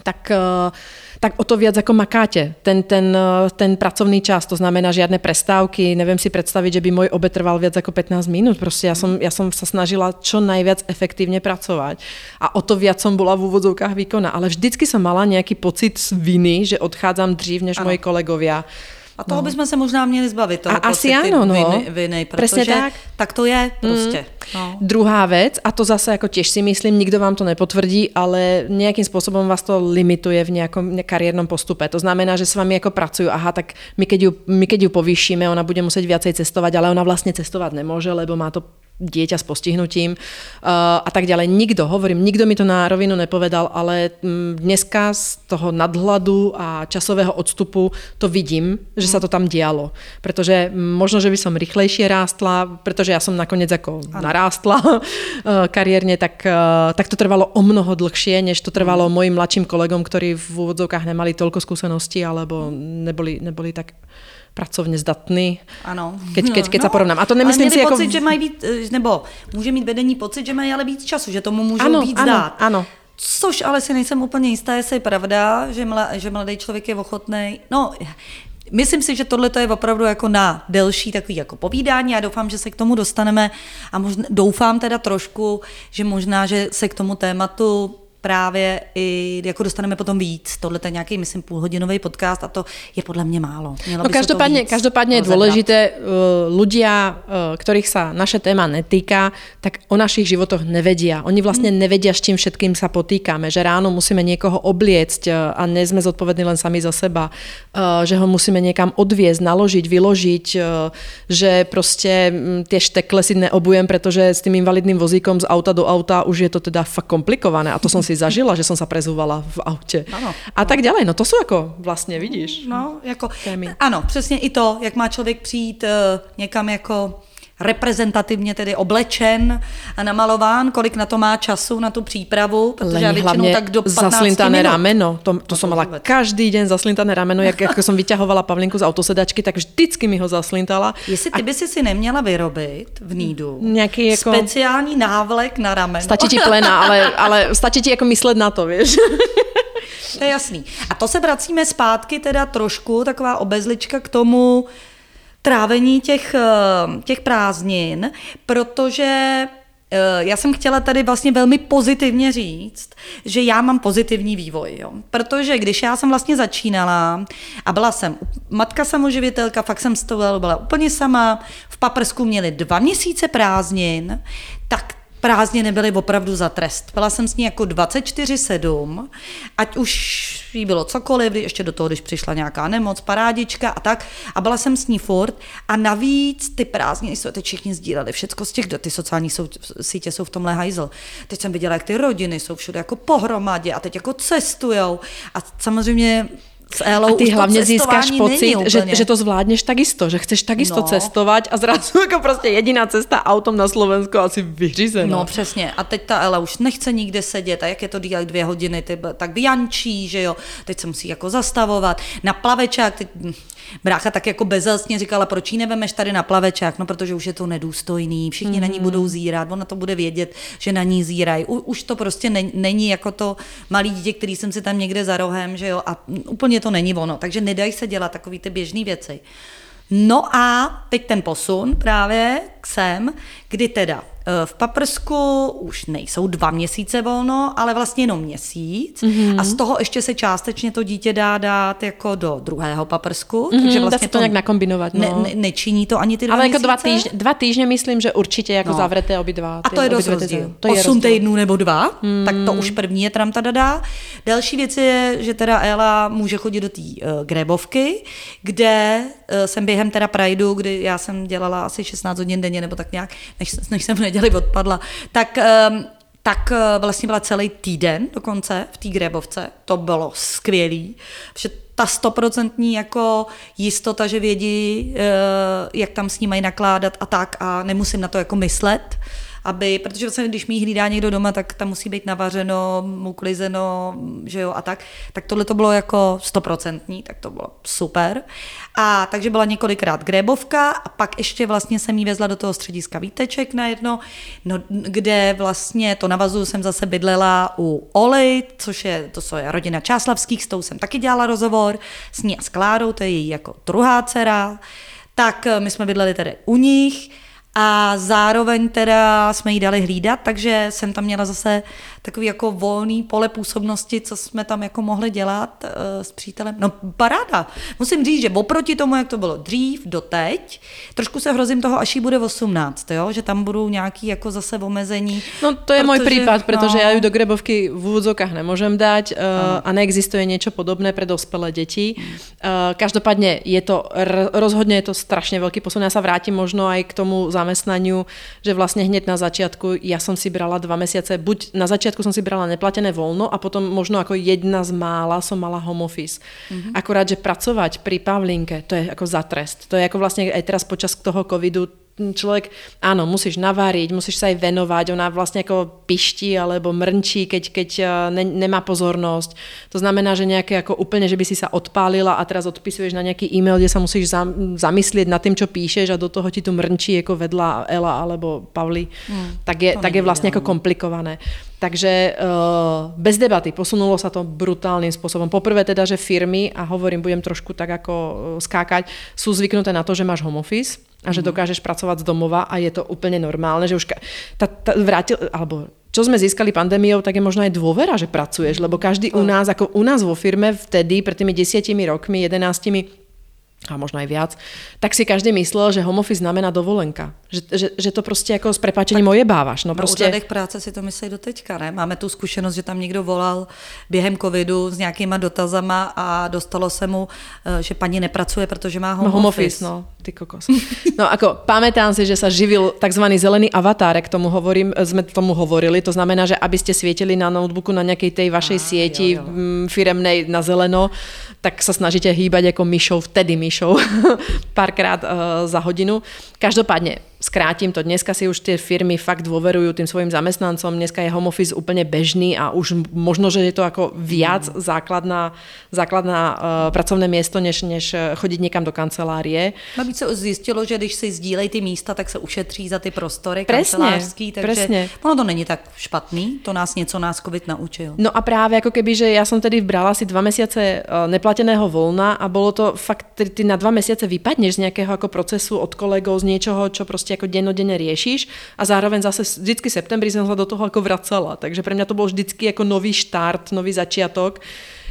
tak uh, tak o to viac ako makáte. Ten, ten, eh, ten pracovný čas, to znamená žiadne prestávky, neviem si predstaviť, že by môj obed trval viac ako 15 minút. Prostě ja som, ja som sa snažila čo najviac efektívne pracovať. A o to viac som bola v úvodzovkách výkona. Ale vždycky som mala nejaký pocit viny, že odchádzam dřív než ano. moji kolegovia a toho no. bychom se možná měli zbavit. Toho a asi ano, no. Viny, viny, protože tak. tak to je mm. prostě. Mm. No. Druhá věc, a to zase jako těž si myslím, nikdo vám to nepotvrdí, ale nějakým způsobem vás to limituje v nějakom kariérnom postupe. To znamená, že s vámi jako pracuju, aha, tak my keď ju, my keď ju povýšíme, ona bude muset viacej cestovat, ale ona vlastně cestovat nemůže, lebo má to dieťa s postihnutím uh, a tak ďalej. Nikto, hovorím, nikto mi to na rovinu nepovedal, ale mm, dneska z toho nadhľadu a časového odstupu to vidím, že sa to tam dialo. Pretože možno, že by som rýchlejšie rástla, pretože ja som nakoniec ako ano. narástla uh, kariérne, tak, uh, tak to trvalo o mnoho dlhšie, než to trvalo mojim mladším kolegom, ktorí v úvodzovkách nemali toľko skúseností alebo neboli, neboli tak pracovně zdatný. Ano. Keď, keď, keď no, sa porovnám. A to nemyslím si jako... pocit, že mají být, eh, nebo může mít vedení pocit, že mají ale víc času, že tomu můžou ano, víc ano, dát. Ano, Což ale si nejsem úplně jistá, jestli je pravda, že, mla, že mladý člověk je ochotný. No, Myslím si, že tohle je opravdu jako na delší takový jako povídání a doufám, že se k tomu dostaneme a možná, doufám teda trošku, že možná, že se k tomu tématu právě i jako dostaneme potom víc. Tohle je nějaký, myslím, půlhodinový podcast a to je podle mě málo. Mělo no každopádně, každopádně je důležité, ľudia, uh, kterých sa naše téma netýká, tak o našich životoch nevedia. Oni vlastně hmm. nevedia, s čím všetkým sa potýkáme. Že ráno musíme někoho obliecť uh, a ne jsme zodpovední len sami za seba. Že ho musíme někam odviezť, naložiť, vyložiť. Uh, že prostě um, tie štekle si neobujem, protože s tím invalidným vozíkom z auta do auta už je to teda fakt komplikované. A to som si zažila, že som sa prezúvala v autě. Ano. A tak ďalej, no to jsou jako vlastně, vidíš. No, jako, témy. ano, přesně i to, jak má člověk přijít uh, někam jako reprezentativně tedy oblečen a namalován, kolik na to má času, na tu přípravu, protože já většinou tak do 15 zaslintané minut. rameno, to, to, to som mala vůbec. každý den zaslintané rameno, jak, jak som vyťahovala Pavlinku z autosedačky, tak vždycky mi ho zaslintala. Jestli ty a... by si si neměla vyrobit v Nídu nějaký jako... speciální návlek na rameno. Stačí ti plena, ale, ale stačí ti jako myslet na to, víš. To je jasný. A to se vracíme zpátky teda trošku, taková obezlička k tomu trávení těch, eh, těch prázdnin, protože Eh, já jsem chtěla tady vlastně velmi pozitivně říct, že já mám pozitivní vývoj, jo. Protože když já jsem vlastně začínala a byla jsem matka samoživitelka, fakt jsem toho byla úplně sama, v paprsku měli dva měsíce prázdnin, tak prázdniny byly opravdu za trest. Byla jsem s ní jako 24-7, ať už jí bylo cokoliv, ještě do toho, když přišla nějaká nemoc, parádička a tak, a byla jsem s ní furt. A navíc ty prázdniny jsou teď všichni sdíleli, všecko z těch, ty sociální sou, sítě jsou v tomhle hajzl. Teď jsem viděla, jak ty rodiny jsou všude jako pohromadě a teď jako cestujou. A samozřejmě s Elou a ty hlavně získáš pocit, že, že to zvládneš takisto, že chceš takisto no. cestovat a zrazu jako prostě jediná cesta autom na Slovensku asi vyřízená. No přesně. A teď ta Ela už nechce nikde sedět a jak je to dílet dvě hodiny, ty, tak vyjančí, že jo. Teď se musí jako zastavovat. Na plavečák, teď brácha tak jako bezelstně říkala, proč ji nevemeš tady na plavečák, no protože už je to nedůstojný, všichni mm. na ní mhm. budou zírat, ona to bude vědět, že na ní zírají. Už to prostě není jako to malý dítě, který jsem si tam někde za rohem, že jo, a úplně to není ono, takže nedají se dělat takový ty běžné věci. No a teď ten posun právě k sem, kdy teda v paprsku už nejsou dva měsíce volno, ale vlastně jenom měsíc mm-hmm. a z toho ještě se částečně to dítě dá dát jako do druhého paprsku. Mm-hmm, takže vlastně dá se to, nějak nakombinovat. No. Ne, ne, nečiní to ani ty dva Ale jako dva týždně, dva týždně myslím, že určitě jako no. zavřete obě dva. a to je dost rozdíl. To je Osm týdnů nebo dva, mm. tak to už první je tam dá. Další věc je, že teda Ela může chodit do té uh, grebovky, kde uh, jsem během teda Prideu, kdy já jsem dělala asi 16 hodin denně nebo tak nějak, než, než jsem nedělala neděli odpadla, tak ehm, tak eh, vlastně byla celý týden dokonce v té grebovce. To bylo skvělý, protože ta stoprocentní jako jistota, že vědí, eh, jak tam s ní mají nakládat a tak a nemusím na to jako myslet, aby, protože vlastně, když mi hlídá někdo doma, tak tam musí být navařeno, uklizeno, že jo, a tak, tak tohle to bylo jako stoprocentní, tak to bylo super. A takže byla několikrát grébovka a pak ještě vlastně jsem jí vezla do toho střediska Víteček na jedno, no, kde vlastně to navazuju jsem zase bydlela u Oli, což je, to je rodina Čáslavských, s tou jsem taky dělala rozhovor, s ní a s Klárou, to je její jako druhá dcera, tak eh, my jsme bydleli tady u nich, a zároveň teda jsme jí dali hlídat, takže jsem tam měla zase takový jako volný pole působnosti, co jsme tam jako mohli dělat uh, s přítelem. No paráda. Musím říct, že oproti tomu, jak to bylo dřív, do teď, trošku se hrozím toho, až jí bude 18, jo? že tam budou nějaký jako zase omezení. No to je protože, můj případ, protože no, já ju do grebovky v úvodzokách nemůžem dať uh, a neexistuje něco podobné pro dospělé děti. Uh, každopádně je to, rozhodně je to strašně velký posun. Já se vrátím možno aj k tomu zamestnaniu, že vlastně hned na začátku já jsem si brala dva měsíce, buď na začátku začiatku som si brala neplatené voľno a potom možno ako jedna z mála som mala home office. Mm-hmm. Akurát, že pracovať pri Pavlinke, to je ako za trest. To je ako vlastne aj teraz počas toho covidu človek, áno, musíš naváriť, musíš sa aj venovať, ona vlastne ako pišti alebo mrnčí, keď, keď eh, ne, nemá pozornosť. To znamená, že nejaké ako úplne, že by si sa odpálila a teraz odpisuješ na nejaký e-mail, kde sa musíš zamyslieť nad tým, čo píšeš a do toho ti tu mrnčí ako vedla Ela alebo Pavli, hmm, tak, je, tak je vlastne ako komplikované. Takže uh, bez debaty posunulo sa to brutálnym spôsobom. Poprvé teda, že firmy, a hovorím, budem trošku tak ako eh, skákať, sú zvyknuté na to, že máš home office, a že mhm. dokážeš pracovat z domova a je to úplně normálne, že už ta, ta vrátil, alebo čo sme získali pandémiou, tak je možno aj dôvera, že pracuješ, lebo každý u nás, ako u nás vo firme vtedy, pred tými desiatimi rokmi, jedenáctimi, a možno aj viac, tak si každý myslel, že home office znamená dovolenka. Že, že, že to prostě jako s prepačením ojebáváš. No na prostě... úřadech práce si to myslí do teďka, ne? Máme tu zkušenost, že tam někdo volal během covidu s nějakýma dotazama a dostalo se mu, eh, že paní nepracuje, protože má home, no, home office. office. No, ty kokos. No ako, pamätám si, že sa živil takzvaný zelený avatar, jak tomu hovorím, sme tomu hovorili, to znamená, že aby ste svietili na notebooku na nejakej tej vašej ah, sieti jo, jo. Firemnej na zeleno, tak sa snažíte hýbať ako myšou, vtedy myšou, párkrát uh, za hodinu. Každopádne, skrátim to, dneska si už tie firmy fakt dôverujú tým svojim zamestnancom, dneska je home office úplne bežný a už možno, že je to ako viac mm. základná, základná uh, pracovné miesto, než, než chodiť niekam do kancelárie. Navíc se zjistilo, že když si sdílejí ty místa, tak se ušetří za ty prostory presne, kancelářský, takže presne. ono to není tak špatný, to nás něco nás COVID naučil. No a právě jako keby, že já jsem tedy brala si dva měsíce neplateného volna a bylo to fakt, ty na dva měsíce vypadneš z nějakého jako procesu od kolegov, z něčeho, čo prostě jako dennodenne riešiš. A zároveň zase vždycky v septembri jsem se do toho jako vracela, takže pre mňa to bol vždycky jako nový štart, nový začiatok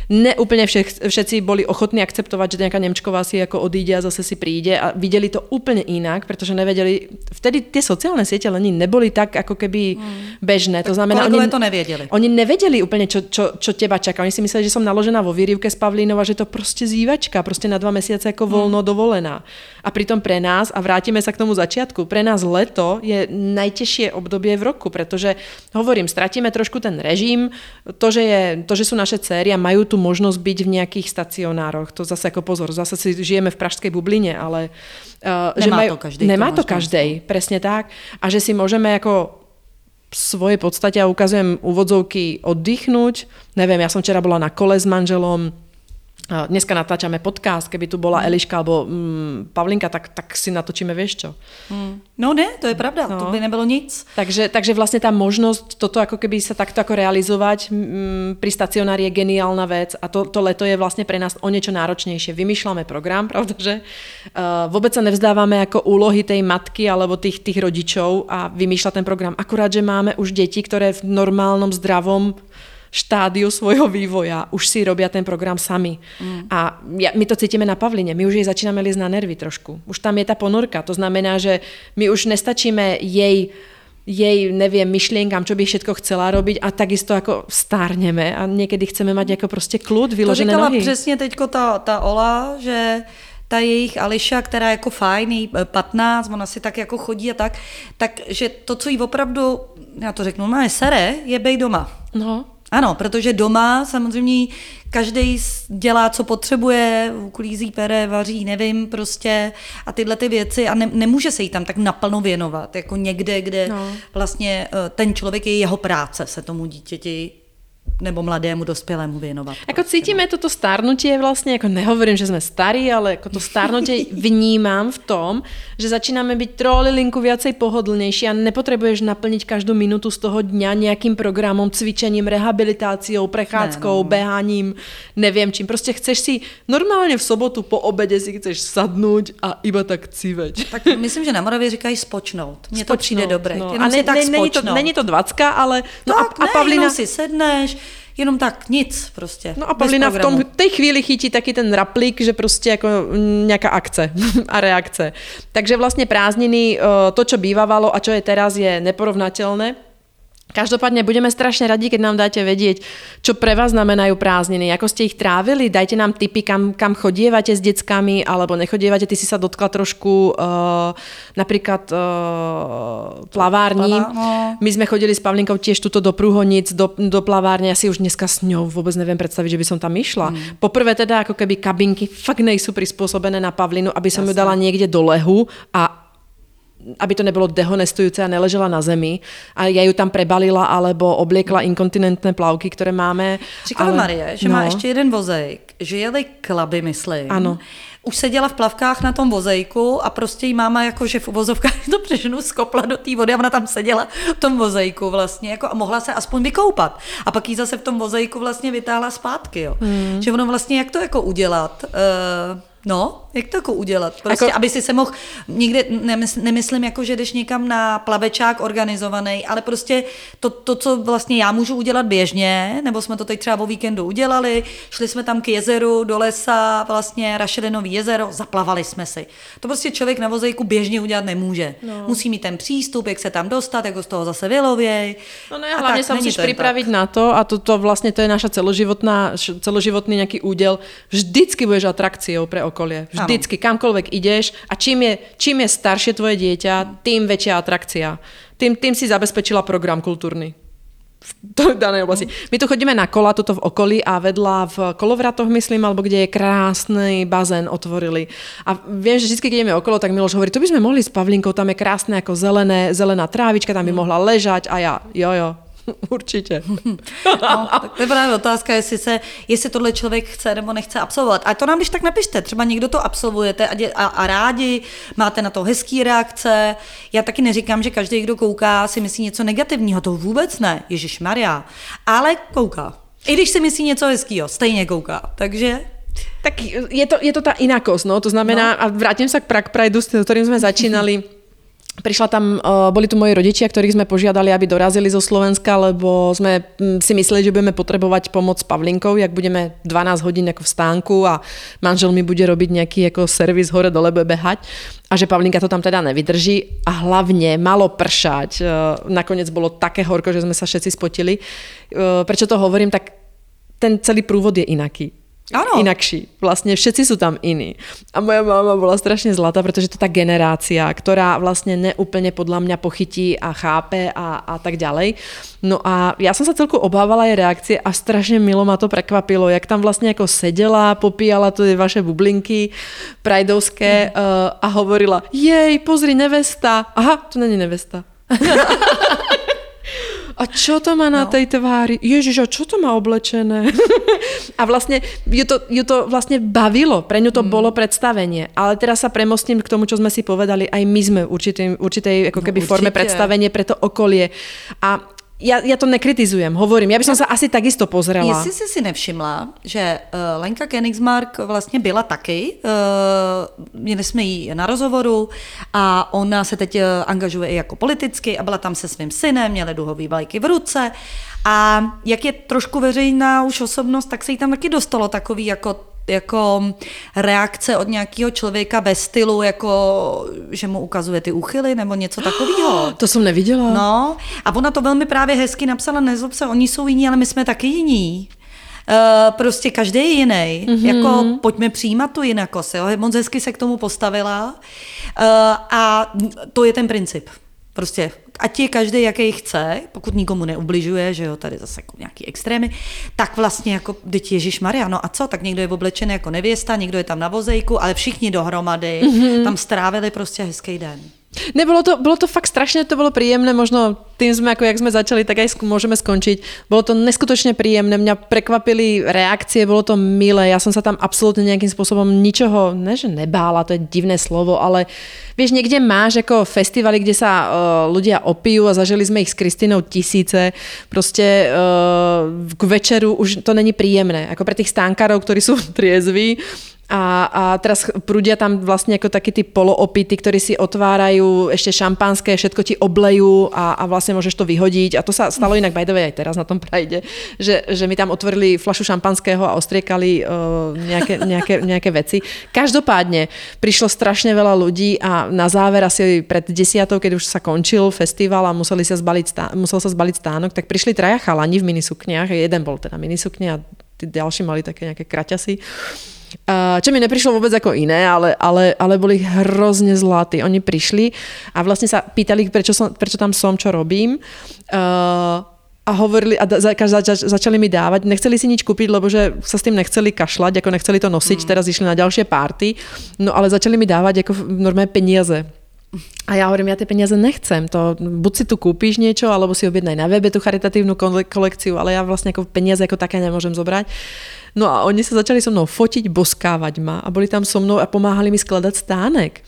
neúplne všech, všetci boli ochotní akceptovať, že nejaká Nemčková si ako odíde a zase si príde a videli to úplne inak, pretože nevedeli, vtedy tie sociálne siete lení neboli tak ako keby hmm. bežné. To znamená, oni, to nevedeli. Oni nevedeli úplne, čo, čo, čo teba čaká. Oni si mysleli, že som naložená vo výrivke s Pavlínou a že to prostě zývačka, prostě na dva mesiace ako voľno hmm. dovolená. A pritom pre nás, a vrátime sa k tomu začiatku, pre nás leto je najtežšie obdobie v roku, pretože hovorím, stratíme trošku ten režim, to, že, je, to, že sú naše céry a majú tu tu možnosť byť v nejakých stacionároch. To zase ako pozor, zase si žijeme v pražskej bubline, ale uh, že majú, to každý. Nemá to, to každej, presne tak. A že si môžeme ako v svojej podstate, a ukazujem úvodzovky, oddychnúť. Neviem, ja som včera bola na kole s manželom, dneska natáčame podcast, keby tu bola mm. Eliška alebo mm, Pavlinka, tak, tak si natočíme vieš čo. Mm. No ne, to je pravda, no. to by nebylo nic. Takže, takže vlastne tá možnosť toto ako keby sa takto ako realizovať mm, pri stacionári je geniálna vec a to, to leto je vlastne pre nás o niečo náročnejšie. Vymýšľame program, pravda, že uh, vôbec sa nevzdávame ako úlohy tej matky alebo tých, tých rodičov a vymýšľa ten program. Akurát, že máme už deti, ktoré v normálnom, zdravom štádiu svojho vývoja už si robia ten program sami. Mm. A ja, my to cítime na Pavline, my už jej začínáme liest na nervy trošku. Už tam je ta ponorka, to znamená, že my už nestačíme jej jej, neviem, myšlienkám, čo by všetko chcela robiť a takisto jako stárneme a někdy chceme mať jako prostě klud, vyložené to nohy. přesně teďko ta, ta Ola, že ta jejich Ališa, která je jako fajn, jí 15, ona si tak jako chodí a tak, takže to, co jí opravdu, já to řeknu, no je sere, je bej doma. No. Ano, protože doma samozřejmě každý dělá, co potřebuje, uklízí pere, vaří, nevím, prostě a tyhle ty věci a ne, nemůže se jí tam tak naplno věnovat, jako někde, kde no. vlastně eh, ten člověk je jeho práce se tomu dítěti nebo mladému dospělému věnovat. Jako cítíme toto stárnutie vlastně, jako nehovorím, že jsme starí, ale jako to stárnutie vnímám v tom, že začínáme být trolilinku viacej pohodlnější a nepotřebuješ naplnit každou minutu z toho dňa nějakým programem, cvičením, rehabilitáciou, prechádzkou, ne, no. beháním, nevím čím. Prostě chceš si normálně v sobotu po obědě si chceš sadnout a iba tak civeť. Tak myslím, že na Moravě říkají spočnout. Mně to přijde dobré. No. A ne, tak ne, není, to, není to dvacka, ale... No tak, a, a ne, Pavlina... si sedneš, jenom tak, nic prostě. No a Pavlina v tom, té chvíli chytí taky ten raplik, že prostě jako nějaká akce a reakce. Takže vlastně prázdniny, eh, to, čo bývávalo a čo je teraz, je neporovnateľné Každopádne budeme strašne radi, keď nám dáte vedieť, čo pre vás znamenajú prázdniny, ako ste ich trávili, dajte nám tipy, kam, kam chodievate s deckami, alebo nechodievate, ty si sa dotkla trošku uh, napríklad uh, plavární. No. My sme chodili s Pavlinkou tiež tuto do Prúhonic, do, do plavárne, ja si už dneska s ňou vôbec neviem predstaviť, že by som tam išla. Mm. Poprvé teda ako keby kabinky fakt nejsou prispôsobené na Pavlinu, aby som Jasne. ju dala niekde do lehu a aby to nebylo dehonestujúce a neležela na zemi. A já ju tam prebalila alebo obliekla inkontinentné plavky, které máme. Říkala ale... Marie, že no. má ještě jeden vozejk, že jeli klaby, myslím. Ano už seděla v plavkách na tom vozejku a prostě jí máma jako, že v uvozovkách to přeženu skopla do té vody a ona tam seděla v tom vozejku vlastně jako a mohla se aspoň vykoupat. A pak jí zase v tom vozejku vlastně vytáhla zpátky, jo. Hmm. Že ono vlastně jak to jako udělat? Uh, No, jak to jako udělat? Prostě, jako... aby si se mohl, někde, nemysl, nemyslím jako, že jdeš někam na plavečák organizovaný, ale prostě to, to, co vlastně já můžu udělat běžně, nebo jsme to teď třeba o víkendu udělali, šli jsme tam k jezeru, do lesa, vlastně Rašelinový jezero, zaplavali jsme si. To prostě člověk na vozejku běžně udělat nemůže. No. Musí mít ten přístup, jak se tam dostat, jako z toho zase vylověj. No ne, a hlavně se musíš připravit na to, a to, to vlastně to je naša celoživotná, celoživotný nějaký úděl, vždycky budeš atrakciou pre okolie. Vždycky, ano. kamkoľvek ideš a čím je, čím je staršie tvoje dieťa, tým väčšia atrakcia. Tým, tým si zabezpečila program kultúrny. v danej oblasti. My tu chodíme na kola, tuto v okolí a vedľa v Kolovratoch, myslím, alebo kde je krásny bazén otvorili. A viem, že vždy, keď ideme okolo, tak Miloš hovorí, to by sme mohli s Pavlinkou, tam je krásne ako zelené, zelená trávička, tam by mohla ležať a ja, jo, jo, Určitě. No, tak to je právě otázka, jestli, se, jestli tohle člověk chce nebo nechce absolvovat. A to nám když tak napište, třeba někdo to absolvujete a, dě, a, a rádi, máte na to hezký reakce. Já taky neříkám, že každý, kdo kouká, si myslí něco negativního, to vůbec ne, Ježíš Maria. Ale kouká. I když si myslí něco hezkého, stejně kouká. Takže tak je to, je to ta inakost, no, to znamená, no. a vrátim sa k Prague Prideu, s ktorým sme začínali, Prišla tam, uh, boli tu moji rodičia, ktorých sme požiadali, aby dorazili zo Slovenska, lebo sme mm, si mysleli, že budeme potrebovať pomoc s Pavlinkou, jak budeme 12 hodín ako v stánku a manžel mi bude robiť nejaký ako servis hore dole, bude behať a že Pavlinka to tam teda nevydrží a hlavne malo pršať. Uh, nakoniec bolo také horko, že sme sa všetci spotili. Uh, prečo to hovorím, tak ten celý prúvod je inaký ano. inakší. Vlastne všetci sú tam iní. A moja mama bola strašne zlatá, pretože to je tá generácia, ktorá vlastne neúplne podľa mňa pochytí a chápe a, a tak ďalej. No a ja som sa celku obávala jej reakcie a strašne milo ma to prekvapilo, jak tam vlastne ako sedela, popíjala tu vaše bublinky prajdovské mm. uh, a hovorila, jej, pozri, nevesta. Aha, to není nevesta. a čo to má na no. tej tvári? Ježiš, a čo to má oblečené? a vlastne ju to, ju to vlastne bavilo, pre ňu to mm. bolo predstavenie. Ale teraz sa premostím k tomu, čo sme si povedali, aj my sme určitej, určitej ako keby no, forme predstavenie pre to okolie. A já, já to nekritizujem, hovorím, já bych se asi takisto pozrela. Jestli jsi si nevšimla, že uh, Lenka Kenigsmark vlastně byla taky, uh, měli jsme ji na rozhovoru a ona se teď uh, angažuje i jako politicky a byla tam se svým synem, měli duhový vlajky v ruce a jak je trošku veřejná už osobnost, tak se jí tam taky dostalo takový jako jako reakce od nějakého člověka ve stylu, jako že mu ukazuje ty úchyly nebo něco takového. To jsem neviděla. No a ona to velmi právě hezky napsala, nezlob se, oni jsou jiní, ale my jsme taky jiní. Uh, prostě každý je jiný. Mm-hmm. Jako pojďme přijímat tu jinakost. Jo? Moc hezky se k tomu postavila. Uh, a to je ten princip. Prostě ať je každý, jaký chce, pokud nikomu neubližuje, že jo, tady zase jako nějaký extrémy, tak vlastně jako, teď Ježíš Maria, no a co, tak někdo je oblečený jako nevěsta, někdo je tam na vozejku, ale všichni dohromady mm-hmm. tam strávili prostě hezký den. Nebolo to, bolo to fakt strašne, to bolo príjemné, možno tým sme, ako jak sme začali, tak aj môžeme skončiť. Bolo to neskutočne príjemné, mňa prekvapili reakcie, bolo to milé, ja som sa tam absolútne nejakým spôsobom ničoho, ne že nebála, to je divné slovo, ale vieš, niekde máš ako festivaly, kde sa uh, ľudia a zažili sme ich s Kristinou tisíce, proste uh, k večeru už to není príjemné, ako pre tých stánkarov, ktorí sú triezví, a, a teraz prúdia tam vlastne ako takí tí poloopity, ktorí si otvárajú ešte šampanské, všetko ti oblejú a, a vlastne môžeš to vyhodiť. A to sa stalo inak by the way aj teraz na tom prajde, že, že mi tam otvorili flašu šampanského a ostriekali uh, nejaké, nejaké, nejaké veci. Každopádne prišlo strašne veľa ľudí a na záver asi pred desiatou, keď už sa končil festival a museli sa zbaliť stá, musel sa zbaliť stánok, tak prišli traja chalani v minisukniach. Jeden bol teda minisukne a tí ďalší mali také nejaké kraťasy. Čo mi neprišlo vôbec ako iné, ale, ale, ale boli hrozne zlatí. Oni prišli a vlastne sa pýtali, prečo, som, prečo tam som, čo robím. Uh, a hovorili a za, za, začali mi dávať, nechceli si nič kúpiť, lebo že sa s tým nechceli kašľať, ako nechceli to nosiť, mm. teraz išli na ďalšie párty, no ale začali mi dávať ako normálne peniaze. A ja hovorím, ja tie peniaze nechcem, to buď si tu kúpiš niečo, alebo si objednaj na webe tú charitatívnu kolekciu, ale ja vlastne ako peniaze ako také nemôžem zobrať. No a oni sa začali so mnou fotiť, boskávať ma a boli tam so mnou a pomáhali mi skladať stánek.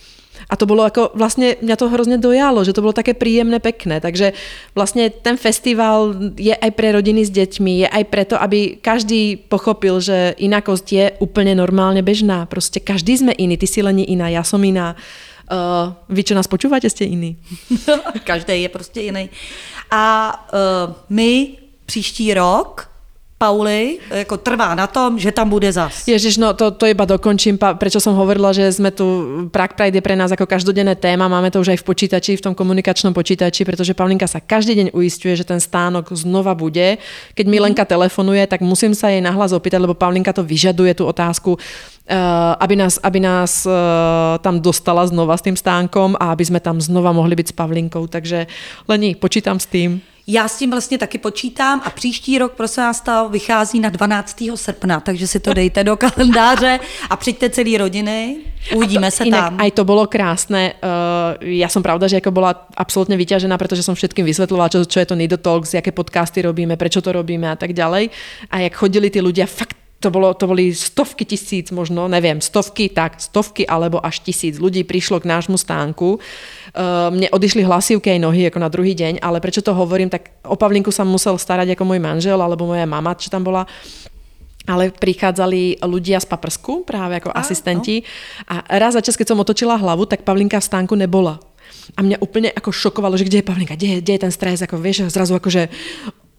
A to bolo ako, vlastne mňa to hrozne dojalo, že to bolo také príjemné, pekné. Takže vlastne ten festival je aj pre rodiny s deťmi, je aj preto, aby každý pochopil, že inakosť je úplne normálne bežná. Proste každý sme iný, ty si len iná, ja som iná. Uh, vy, čo nás počúvate, ste iní. Každý je prostě jiný. A uh, my příští rok Pauli jako trvá na tom, že tam bude zas. Ježiš, no to, to iba dokončím, pa, prečo som hovorila, že sme tu, Prague Pride je pre nás ako každodenné téma, máme to už aj v počítači, v tom komunikačnom počítači, pretože Paulinka sa každý deň uistuje, že ten stánok znova bude. Keď mi Lenka telefonuje, tak musím sa jej nahlas opýtať, lebo Paulinka to vyžaduje, tú otázku, Uh, aby nás, aby nás uh, tam dostala znova s tým stánkom a aby sme tam znova mohli byť s Pavlinkou. Takže Lení, počítam s tým. Já s tím vlastně taky počítám a příští rok, prosím vás, to vychází na 12. srpna, takže si to dejte do kalendáře a přijďte celý rodiny, uvidíme se Inak tam. aj to bolo krásne. Uh, ja som pravda, že ako bola absolútne vyťažená, pretože som všetkým vysvetľovala, čo, čo je to Nidotalks, aké podcasty robíme, prečo to robíme a tak ďalej. A jak chodili tí ľudia, fakt to, bolo, to boli stovky tisíc, možno, neviem, stovky, tak, stovky alebo až tisíc ľudí prišlo k nášmu stánku. Uh, mne odišli hlasivky aj nohy ako na druhý deň, ale prečo to hovorím, tak o Pavlinku sa musel starať ako môj manžel alebo moja mama, čo tam bola ale prichádzali ľudia z paprsku práve ako a, asistenti no. a raz za čas, keď som otočila hlavu, tak Pavlinka v stánku nebola. A mňa úplne ako šokovalo, že kde je Pavlinka, kde je, kde je ten stres, ako vieš, zrazu akože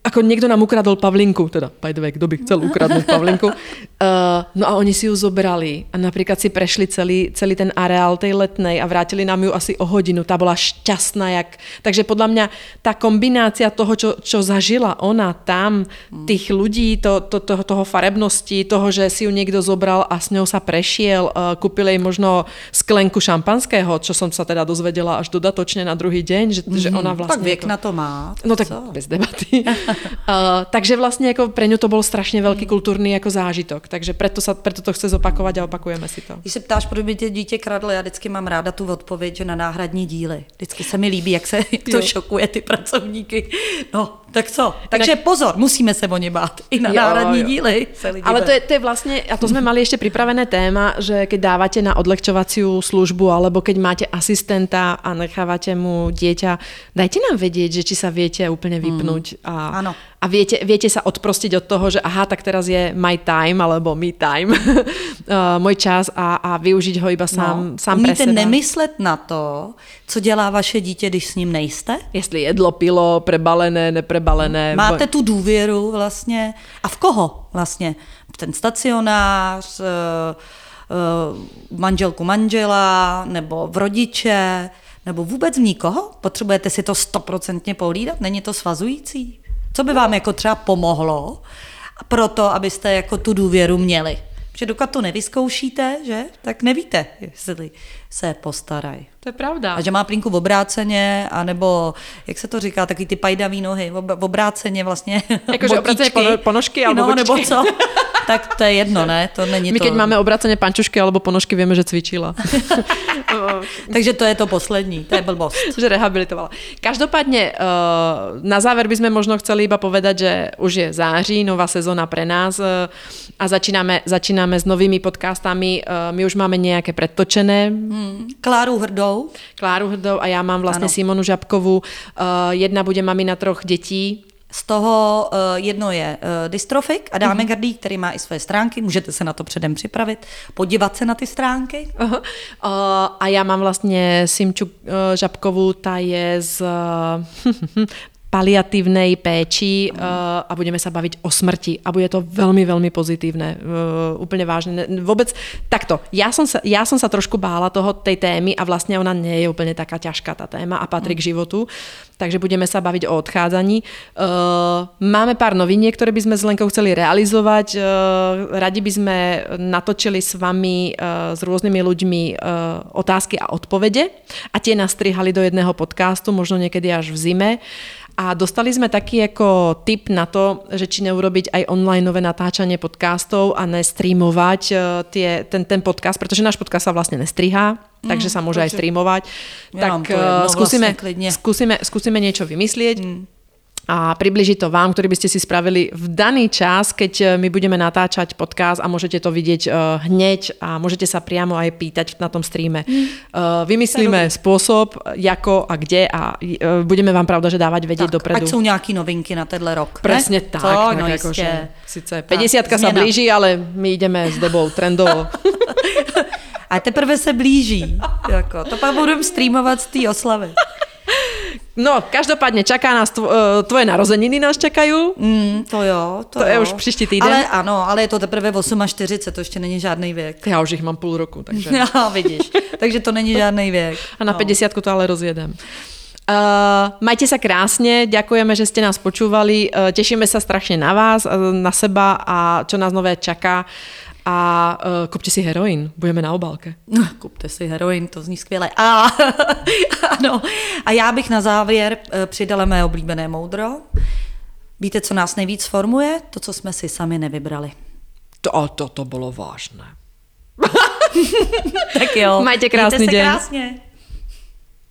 ako niekto nám ukradol Pavlinku, teda by the way, kto by chcel ukradnúť Pavlinku. Uh, no a oni si ju zobrali a napríklad si prešli celý, celý ten areál tej letnej a vrátili nám ju asi o hodinu. Tá bola šťastná. Jak... Takže podľa mňa tá kombinácia toho, čo, čo zažila ona tam, tých ľudí, to, to, to, toho farebnosti, toho, že si ju niekto zobral a s ňou sa prešiel, uh, kúpil jej možno sklenku šampanského, čo som sa teda dozvedela až dodatočne na druhý deň, že, mm-hmm. že ona vlastne... Tak věk na to má. No tak co? bez debaty. uh, takže vlastne ako pre ňu to bol strašne veľký kultúrny ako zážitok. Takže preto, sa, preto to chce zopakovať a opakujeme si to. Když se ptáš, proč by tě dítě kradlo, já vždycky mám ráda tu odpověď, že na náhradní díly. Vždycky se mi líbí, jak, se, jak to jo. šokuje ty pracovníky. No, tak co? Takže Inak... pozor, musíme se o ně bát. I na jo, náhradní jo. díly se lidi Ale to je, to je vlastně, a to jsme mali ještě připravené téma, že keď dávate na odlehčovaciu službu, alebo keď máte asistenta a nechávate mu dieťa, dajte nám vedieť, že či sa viete úplne vypnúť. Mm. A, ano. a viete, viete sa odprostiť od toho, že aha, tak teraz je my time, alebo me time, uh, môj čas a, a využiť ho iba sám, no. sám pre seba. nemyslet na to, co dělá vaše dítě, když s ním nejste? Jestli jedlo, pilo, prebalené, neprebalené. Máte tu důvěru vlastně. A v koho vlastně? Ten stacionář, uh, uh, manželku manžela, nebo v rodiče, nebo vůbec v nikoho? Potřebujete si to stoprocentně pohlídat? Není to svazující? Co by vám jako třeba pomohlo pro to, abyste jako tu důvěru měli? Protože dokud to nevyzkoušíte, že, tak nevíte, jestli se postarají. To je pravda. A že má plínku v obráceně, anebo, jak se to říká, takový ty pajdavý nohy, v obráceně vlastně Jakože obráceně ponožky alebo no, nebo co? tak to je jedno, ne? To není My to... keď máme obráceně pančušky alebo ponožky, víme, že cvičila. Takže to je to poslední, to je blbost. že rehabilitovala. Každopádně eh, na záver bychom možno chceli iba povedať, že už je září, nová sezóna pre nás eh, a začínáme, začínáme s novými podcastami. Eh, my už máme nějaké predtočené. Hmm. Kláru Hrdou. Kláru Hrdou a já mám vlastně ano. Simonu Žabkovou. Jedna bude mamina troch dětí, z toho uh, jedno je uh, dystrofik a dáme mm-hmm. Gardý, který má i své stránky, můžete se na to předem připravit, podívat se na ty stránky. Uh, a já mám vlastně Simču uh, Žabkovou, ta je z paliatívnej péči uh, a budeme sa baviť o smrti a bude to veľmi, veľmi pozitívne, uh, úplne vážne. Vôbec takto, ja som, sa, ja som sa trošku bála toho, tej témy a vlastne ona nie je úplne taká ťažká tá téma a patrí k životu, takže budeme sa baviť o odchádzaní. Uh, máme pár noviniek, ktoré by sme s Lenkou chceli realizovať. Uh, radi by sme natočili s vami, uh, s rôznymi ľuďmi uh, otázky a odpovede a tie nastrihali do jedného podcastu, možno niekedy až v zime. A dostali sme taký ako tip na to, že či neurobiť aj online nové natáčanie podcastov a nestreamovať uh, tie, ten, ten podcast, pretože náš podcast sa vlastne nestrihá, mm, takže sa môže takže... aj streamovať. Ja tak uh, skúsime, vlastne skúsime, skúsime niečo vymyslieť. Mm a približiť to vám, ktorí by ste si spravili v daný čas, keď e, my budeme natáčať podcast a môžete to vidieť uh, hneď a môžete sa priamo aj pýtať na tom streame. Mm. Uh, vymyslíme spôsob, ako a kde a budeme vám pravda, že dávať vedieť tak, dopredu. Ať sú nejaké novinky na tenhle rok. Presne ne? tak. To, no ako, že, sice 50 sa blíži, ale my ideme s debou trendovo. a teprve se blíží. Jako, to pak budeme streamovat z té oslavy. No, každopádně čaká nás, tvo, eh, tvoje narozeniny nás čekají. Mm, to jo. To, to jo. je už příští týden. Ale ano, ale je to teprve 48, to ještě není žádný věk. Já už jich mám půl roku, takže. Já, vidíš, takže to není žádný věk. A na no. 50 to ale rozjedem. Uh, majte sa krásne, ďakujeme, že ste nás počúvali, uh, tešíme sa strašne na vás, uh, na seba a čo nás nové čaká. A uh, kupte si heroin, budeme na obálke. No, kupte si heroin, to zní skvěle. A, ano. a já bych na závěr eh, přidala mé oblíbené moudro. Víte, co nás nejvíc formuje? To, co jsme si sami nevybrali. To, to, to bylo vážné. tak jo. Majte krásný Mějte se den. krásně.